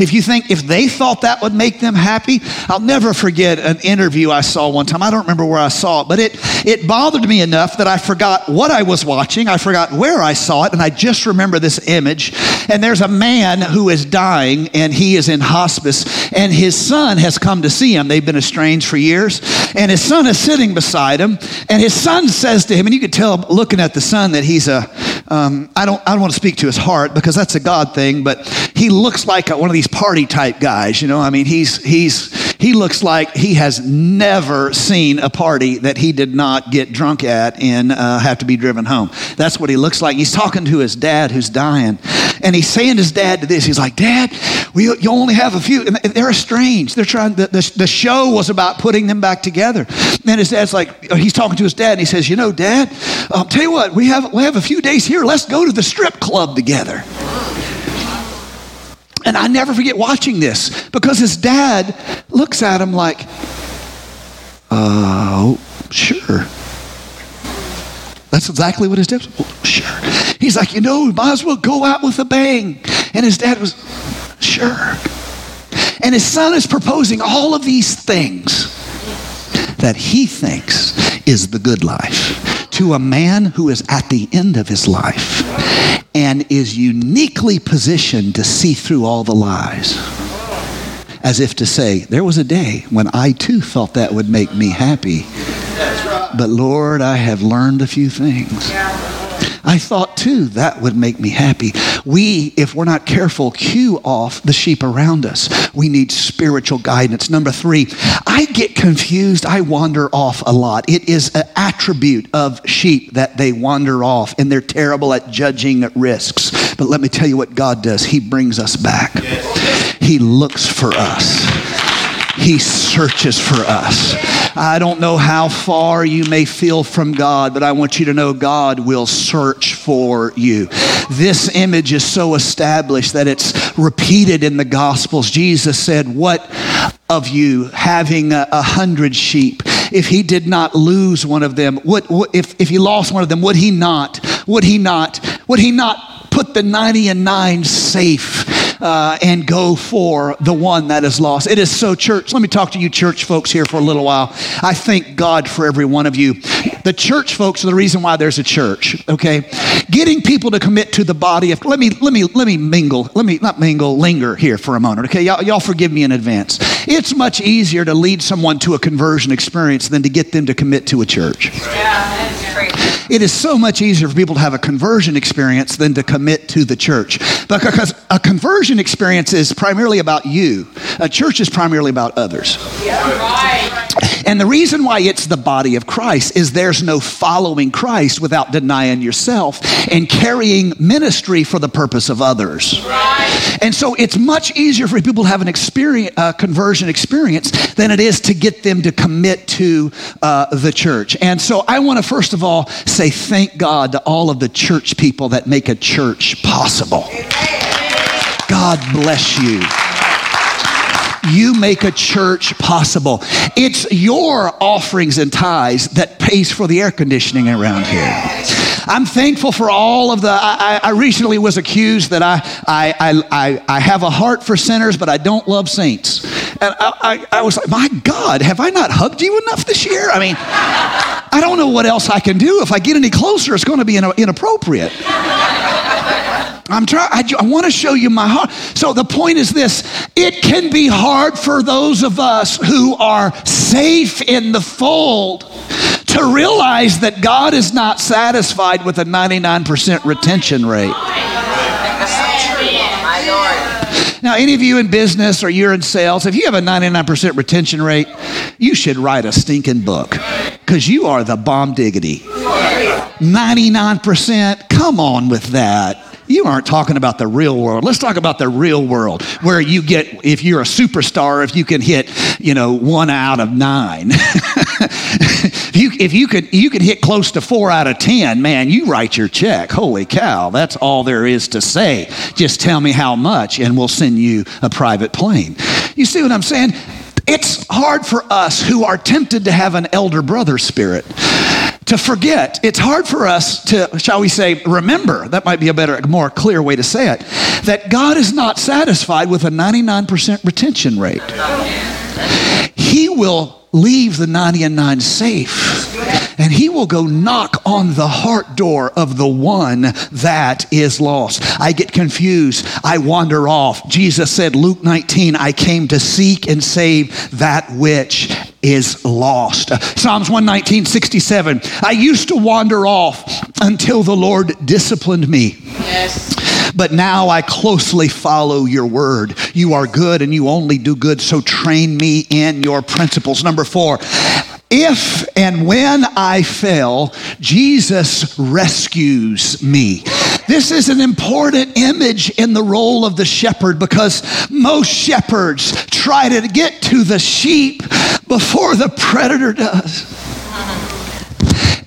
if you think, if they thought that would make them happy, I'll never forget an interview I saw one time. I don't remember where I saw it, but it, it bothered me enough that I forgot what I was watching. I forgot where I saw it, and I just remember this image. And there's a man who is dying, and he is in hospice, and his son has come to see him. They've been estranged for years, and his son is sitting beside him, and his son says to him, and you could tell looking at the son that he's a, um, I don't, I don't want to speak to his heart because that's a God thing, but he looks looks like one of these party type guys, you know. I mean, he's he's he looks like he has never seen a party that he did not get drunk at and uh, have to be driven home. That's what he looks like. He's talking to his dad who's dying, and he's saying to his dad to this. He's like, "Dad, we you only have a few. And they're estranged. They're trying. The, the, the show was about putting them back together." And his dad's like, he's talking to his dad, and he says, "You know, Dad, um, tell you what, we have we have a few days here. Let's go to the strip club together." And I never forget watching this because his dad looks at him like, oh, sure. That's exactly what his dad was. Sure. He's like, you know, we might as well go out with a bang. And his dad was, sure. And his son is proposing all of these things that he thinks is the good life to a man who is at the end of his life and is uniquely positioned to see through all the lies. As if to say, there was a day when I too thought that would make me happy. But Lord, I have learned a few things. I thought too that would make me happy. We, if we're not careful, cue off the sheep around us. We need spiritual guidance. Number three, I get confused. I wander off a lot. It is an attribute of sheep that they wander off and they're terrible at judging risks. But let me tell you what God does He brings us back, He looks for us. He searches for us. I don't know how far you may feel from God, but I want you to know God will search for you. This image is so established that it's repeated in the Gospels. Jesus said, What of you having a, a hundred sheep? If he did not lose one of them, would, if, if he lost one of them, would he not? Would he not? Would he not put the 90 and 9 safe uh, and go for the one that is lost. It is so, church. Let me talk to you, church folks, here for a little while. I thank God for every one of you. The church folks are the reason why there's a church, okay? Getting people to commit to the body of, let me, let me, let me mingle, let me, not mingle, linger here for a moment, okay? Y'all, y'all forgive me in advance. It's much easier to lead someone to a conversion experience than to get them to commit to a church. Yeah, it is so much easier for people to have a conversion experience than to commit to the church. Because a conversion experience is primarily about you, a church is primarily about others. Yeah, right. And the reason why it's the body of Christ is there's no following Christ without denying yourself and carrying ministry for the purpose of others. Right. And so it's much easier for people to have an experience, uh, conversion experience than it is to get them to commit to uh, the church. And so I want to first of all say thank God to all of the church people that make a church possible. God bless you. You make a church possible. It's your offerings and tithes that pays for the air conditioning around here. I'm thankful for all of the. I, I recently was accused that I, I, I, I have a heart for sinners, but I don't love saints. And I, I, I was like, my God, have I not hugged you enough this year? I mean, I don't know what else I can do. If I get any closer, it's going to be inappropriate. I'm trying, I, I want to show you my heart. So the point is this it can be hard for those of us who are safe in the fold to realize that God is not satisfied with a 99% retention rate. Now, any of you in business or you're in sales, if you have a 99% retention rate, you should write a stinking book because you are the bomb diggity. 99%, come on with that you aren't talking about the real world. Let's talk about the real world where you get, if you're a superstar, if you can hit, you know, one out of nine. (laughs) if you, if you could, you could hit close to four out of 10, man, you write your check. Holy cow, that's all there is to say. Just tell me how much and we'll send you a private plane. You see what I'm saying? It's hard for us who are tempted to have an elder brother spirit to forget. It's hard for us to, shall we say, remember. That might be a better, more clear way to say it. That God is not satisfied with a 99% retention rate. He will leave the 99 safe and he will go knock on the heart door of the one that is lost. I get confused. I wander off. Jesus said, Luke 19, I came to seek and save that which is lost. Psalms 119, 67. I used to wander off until the Lord disciplined me. Yes. But now I closely follow your word. You are good and you only do good, so train me in your principles. Number four, if and when I fail, Jesus rescues me. This is an important image in the role of the shepherd because most shepherds try to get to the sheep before the predator does.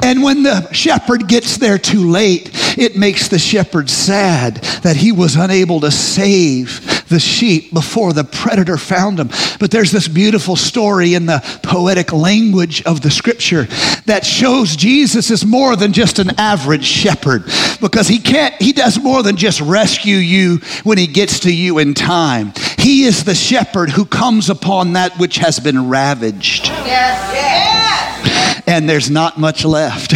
And when the shepherd gets there too late, it makes the shepherd sad that he was unable to save the sheep before the predator found them. But there's this beautiful story in the poetic language of the scripture that shows Jesus is more than just an average shepherd because he can't, he does more than just rescue you when he gets to you in time. He is the shepherd who comes upon that which has been ravaged. Yes. yes. And there's not much left. (laughs)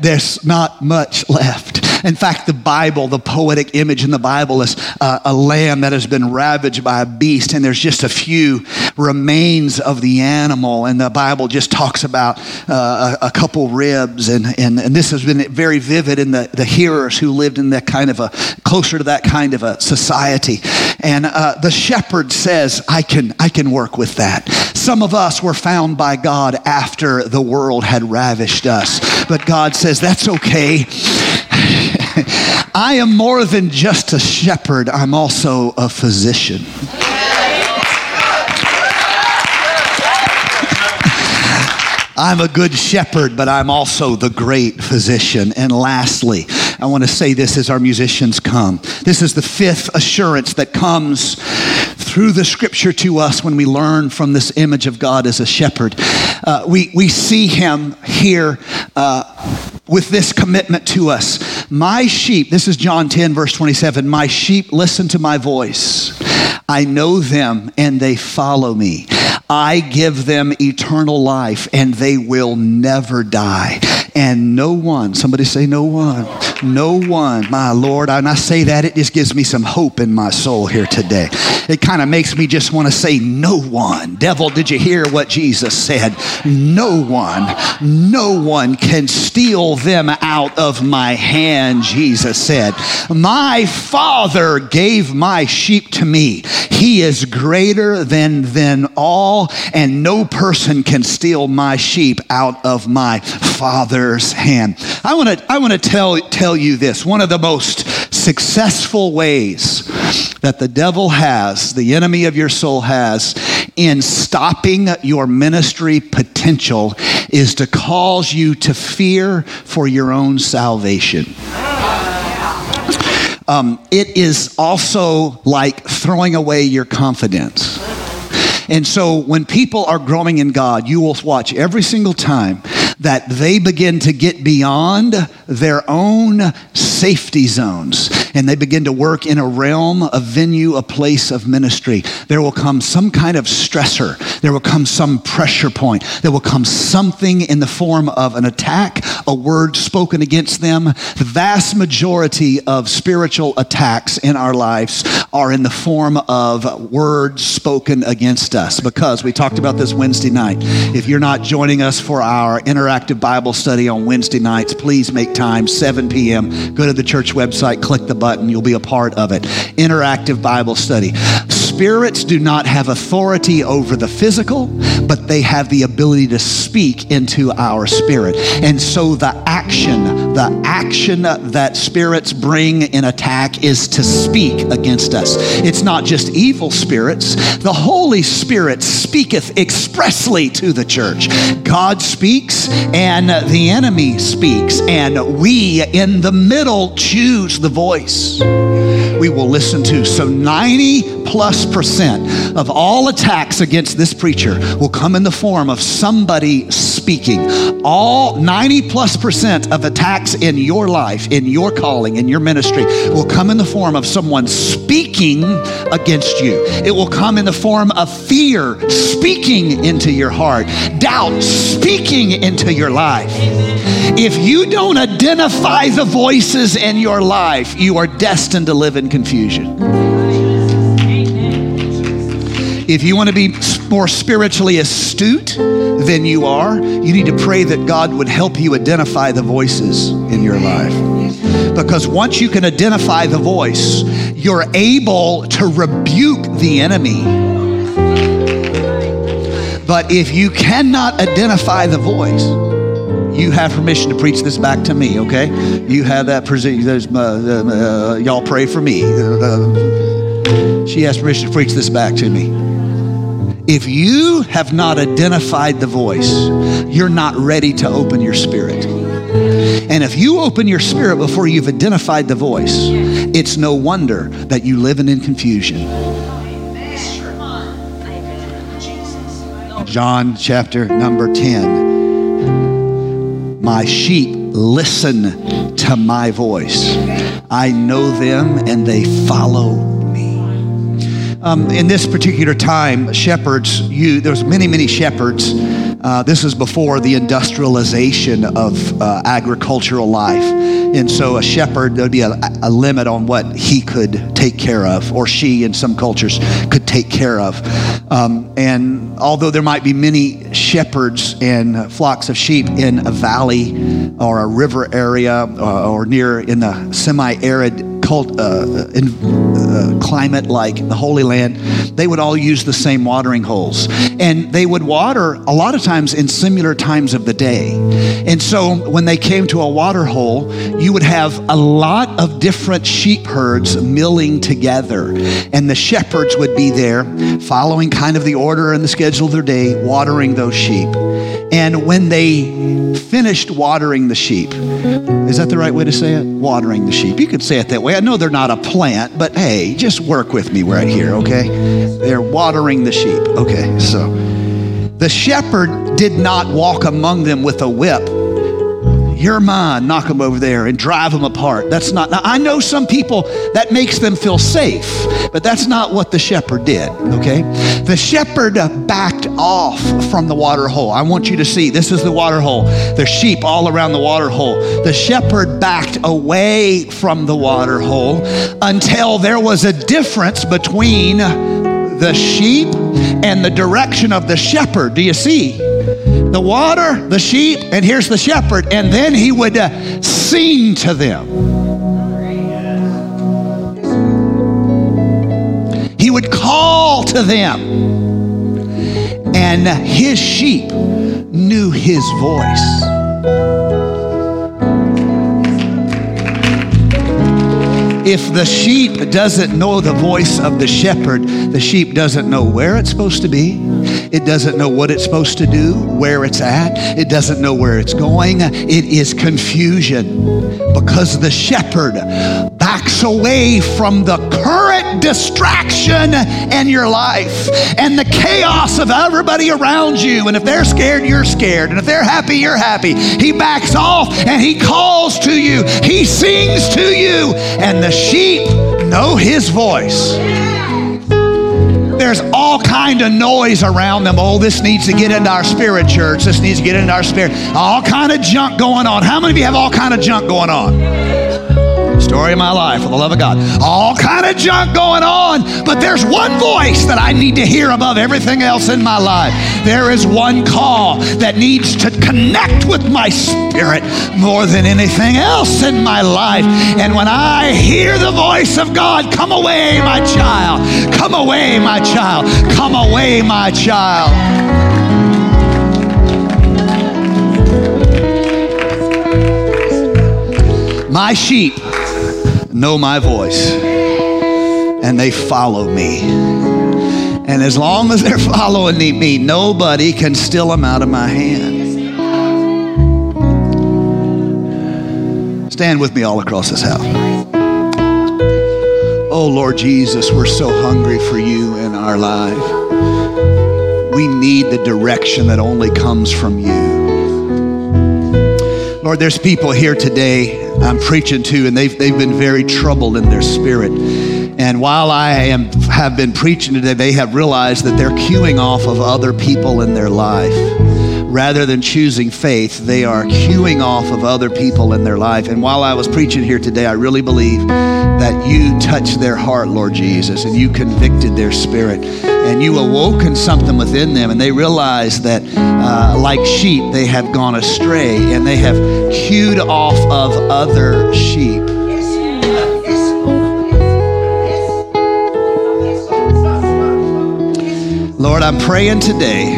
there's not much left. In fact, the Bible, the poetic image in the Bible is uh, a lamb that has been ravaged by a beast, and there's just a few remains of the animal. And the Bible just talks about uh, a, a, couple ribs, and, and, and this has been very vivid in the, the hearers who lived in that kind of a, closer to that kind of a society. And uh, the shepherd says, I can, I can work with that. Some of us were found by God after the world had ravished us, but God says, That's okay. (laughs) I am more than just a shepherd, I'm also a physician. (laughs) I'm a good shepherd, but I'm also the great physician. And lastly, I want to say this as our musicians come. This is the fifth assurance that comes through the scripture to us when we learn from this image of God as a shepherd. Uh, we, we see him here uh, with this commitment to us My sheep, this is John 10, verse 27, my sheep listen to my voice. I know them and they follow me. I give them eternal life and they will never die. And no one, somebody say, no one, no one, my Lord. And I say that, it just gives me some hope in my soul here today. It kind of makes me just want to say, no one. Devil, did you hear what Jesus said? No one, no one can steal them out of my hand, Jesus said. My Father gave my sheep to me. He is greater than than all, and no person can steal my sheep out of my Hand. I want to I want to tell tell you this. One of the most successful ways that the devil has, the enemy of your soul has in stopping your ministry potential is to cause you to fear for your own salvation. Um, it is also like throwing away your confidence. And so when people are growing in God, you will watch every single time that they begin to get beyond their own safety zones and they begin to work in a realm, a venue, a place of ministry. There will come some kind of stressor. There will come some pressure point. There will come something in the form of an attack, a word spoken against them. The vast majority of spiritual attacks in our lives are in the form of words spoken against us because we talked about this Wednesday night. If you're not joining us for our interactive Bible study on Wednesday nights, please make time, 7 p.m. Go to the church website, click the button, you'll be a part of it. Interactive Bible study. Spirits do not have authority over the physical, but they have the ability to speak into our spirit. And so the action, the action that spirits bring in attack is to speak against us. It's not just evil spirits, the Holy Spirit speaketh expressly to the church. God speaks and the enemy speaks, and we in the middle choose the voice we will listen to. So 90 plus percent of all attacks against this preacher will come in the form of somebody speaking. All 90 plus percent of attacks in your life, in your calling, in your ministry will come in the form of someone speaking against you. It will come in the form of fear speaking into your heart, doubt speaking into your life. If you don't identify the voices in your life, you are destined to live in confusion. If you want to be more spiritually astute than you are, you need to pray that God would help you identify the voices in your life. Because once you can identify the voice, you're able to rebuke the enemy. But if you cannot identify the voice, you have permission to preach this back to me, okay? You have that. There's, uh, uh, y'all pray for me. Uh, she has permission to preach this back to me. If you have not identified the voice, you're not ready to open your spirit. And if you open your spirit before you've identified the voice, it's no wonder that you live in confusion. John chapter number 10. My sheep listen to my voice. I know them and they follow me. Um, in this particular time, shepherds, you, there's many, many shepherds. Uh, this is before the industrialization of uh, agricultural life. And so a shepherd, there'd be a, a, limit on what he could take care of, or she in some cultures could take care of. Um, and although there might be many shepherds and flocks of sheep in a valley or a river area or, uh, or near in the semi arid cult, uh, in, uh, climate like the Holy Land, they would all use the same watering holes. And they would water a lot of times in similar times of the day. And so when they came to a water hole, you would have a lot of different sheep herds milling together. And the shepherds would be there following kind of the order and the schedule of their day, watering those sheep. And when they finished watering the sheep, is that the right way to say it? Watering the sheep. You could say it that way. I know they're not a plant, but hey, just work with me right here, okay? They're watering the sheep. Okay, so the shepherd did not walk among them with a whip You're mine. Knock them over there and drive them apart. That's not. Now, I know some people that makes them feel safe, but that's not what the shepherd did, okay? The shepherd backed off from the water hole. I want you to see this is the water hole. There's sheep all around the water hole. The shepherd backed away from the water hole until there was a difference between the sheep and the direction of the shepherd. Do you see? The water, the sheep, and here's the shepherd. And then he would uh, sing to them. He would call to them. And his sheep knew his voice. If the sheep doesn't know the voice of the shepherd, the sheep doesn't know where it's supposed to be. It doesn't know what it's supposed to do, where it's at. It doesn't know where it's going. It is confusion because the shepherd backs away from the current distraction in your life and the chaos of everybody around you. And if they're scared, you're scared. And if they're happy, you're happy. He backs off and he calls to you. He sings to you. And the sheep know his voice. There's all kind of noise around them. Oh, this needs to get into our spirit, church. This needs to get into our spirit. All kind of junk going on. How many of you have all kind of junk going on? Story of my life for the love of God. All kind of junk going on, but there's one voice that I need to hear above everything else in my life. There is one call that needs to connect with my spirit more than anything else in my life. And when I hear the voice of God, come away, my child. Come away, my child. Come away, my child. My sheep know my voice and they follow me. And as long as they're (laughs) following me, nobody can steal them out of my hand. Stand with me all across this house. Oh, Lord Jesus, we're so hungry for you in our life. We need the direction that only comes from you. Lord, there's people here today I'm preaching to, and they've, they've been very troubled in their spirit. And while I am, have been preaching today, they have realized that they're cueing off of other people in their life. Rather than choosing faith, they are cueing off of other people in their life. And while I was preaching here today, I really believe that you touched their heart, Lord Jesus, and you convicted their spirit and you awoken something within them, and they realize that, uh, like sheep, they have gone astray and they have cued off of other sheep. Lord, I'm praying today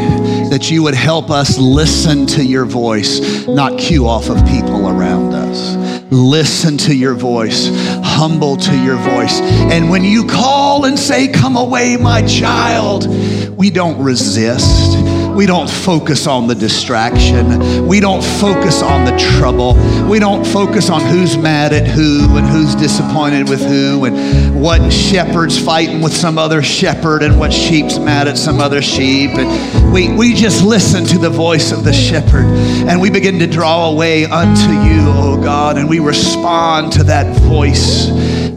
that you would help us listen to your voice, not cue off of people around us listen to your voice, humble to your voice. And when you call and say, Come away, my child, we don't resist. We don't focus on the distraction. We don't focus on the trouble. We don't focus on who's mad at who and who's disappointed with who and what shepherd's fighting with some other shepherd and what sheep's mad at some other sheep. And we, we just listen to the voice of the shepherd and we begin to draw away unto you, oh God, and we respond to that voice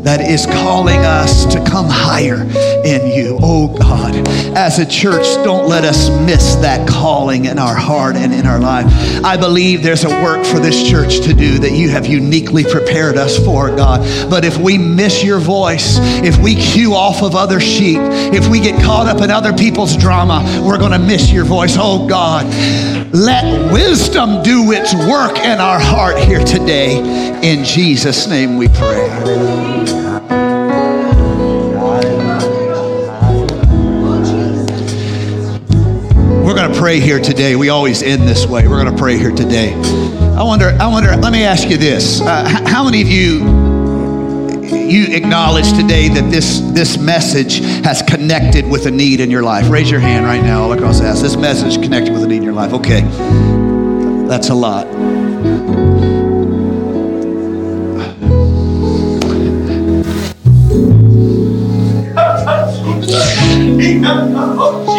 that is calling us to come higher in you. Oh God, as a church, don't let us miss that calling in our heart and in our life. I believe there's a work for this church to do that you have uniquely prepared us for, God. But if we miss your voice, if we cue off of other sheep, if we get caught up in other people's drama, we're going to miss your voice. Oh God, let wisdom do its work in our heart here today. In Jesus' name we pray. Pray here today. We always end this way. We're going to pray here today. I wonder, I wonder, let me ask you this. Uh, how many of you you acknowledge today that this, this message has connected with a need in your life? Raise your hand right now all across the house. This message connected with a need in your life. Okay. That's a lot. (laughs)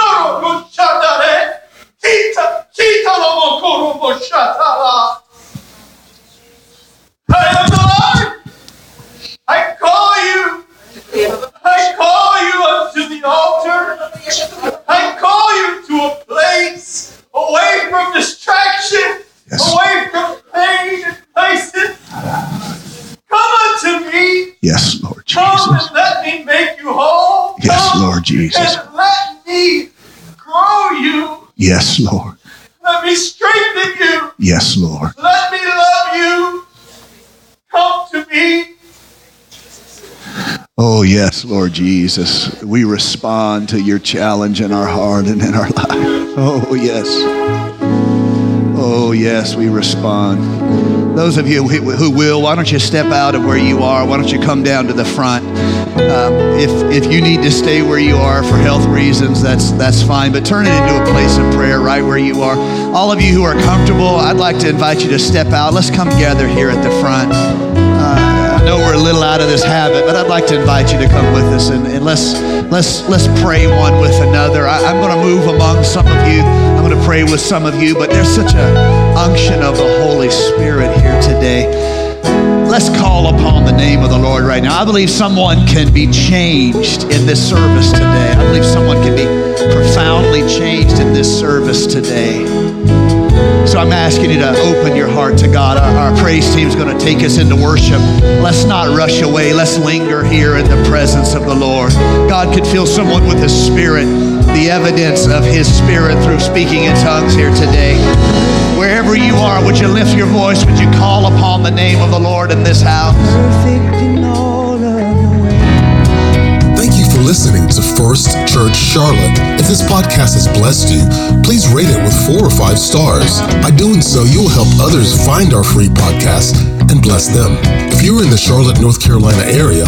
Lord Jesus, we respond to your challenge in our heart and in our life. Oh, yes. Oh, yes, we respond. Those of you who will, why don't you step out of where you are? Why don't you come down to the front? Um, if, if you need to stay where you are for health reasons, that's, that's fine. But turn it into a place of prayer right where you are. All of you who are comfortable, I'd like to invite you to step out. Let's come gather here at the front. I know we're a little out of this habit, but I'd like to invite you to come with us and, and let's let's let's pray one with another. I, I'm going to move among some of you. I'm going to pray with some of you, but there's such a unction of the Holy Spirit here today. Let's call upon the name of the Lord right now. I believe someone can be changed in this service today. I believe someone can be profoundly changed in this service today. So I'm asking you to open your heart to God. Our, our praise team is going to take us into worship. Let's not rush away. Let's linger here in the presence of the Lord. God could fill someone with His Spirit, the evidence of His Spirit through speaking in tongues here today. Wherever you are, would you lift your voice? Would you call upon the name of the Lord in this house? Listening to First Church Charlotte. If this podcast has blessed you, please rate it with four or five stars. By doing so, you'll help others find our free podcast and bless them. If you're in the Charlotte, North Carolina area,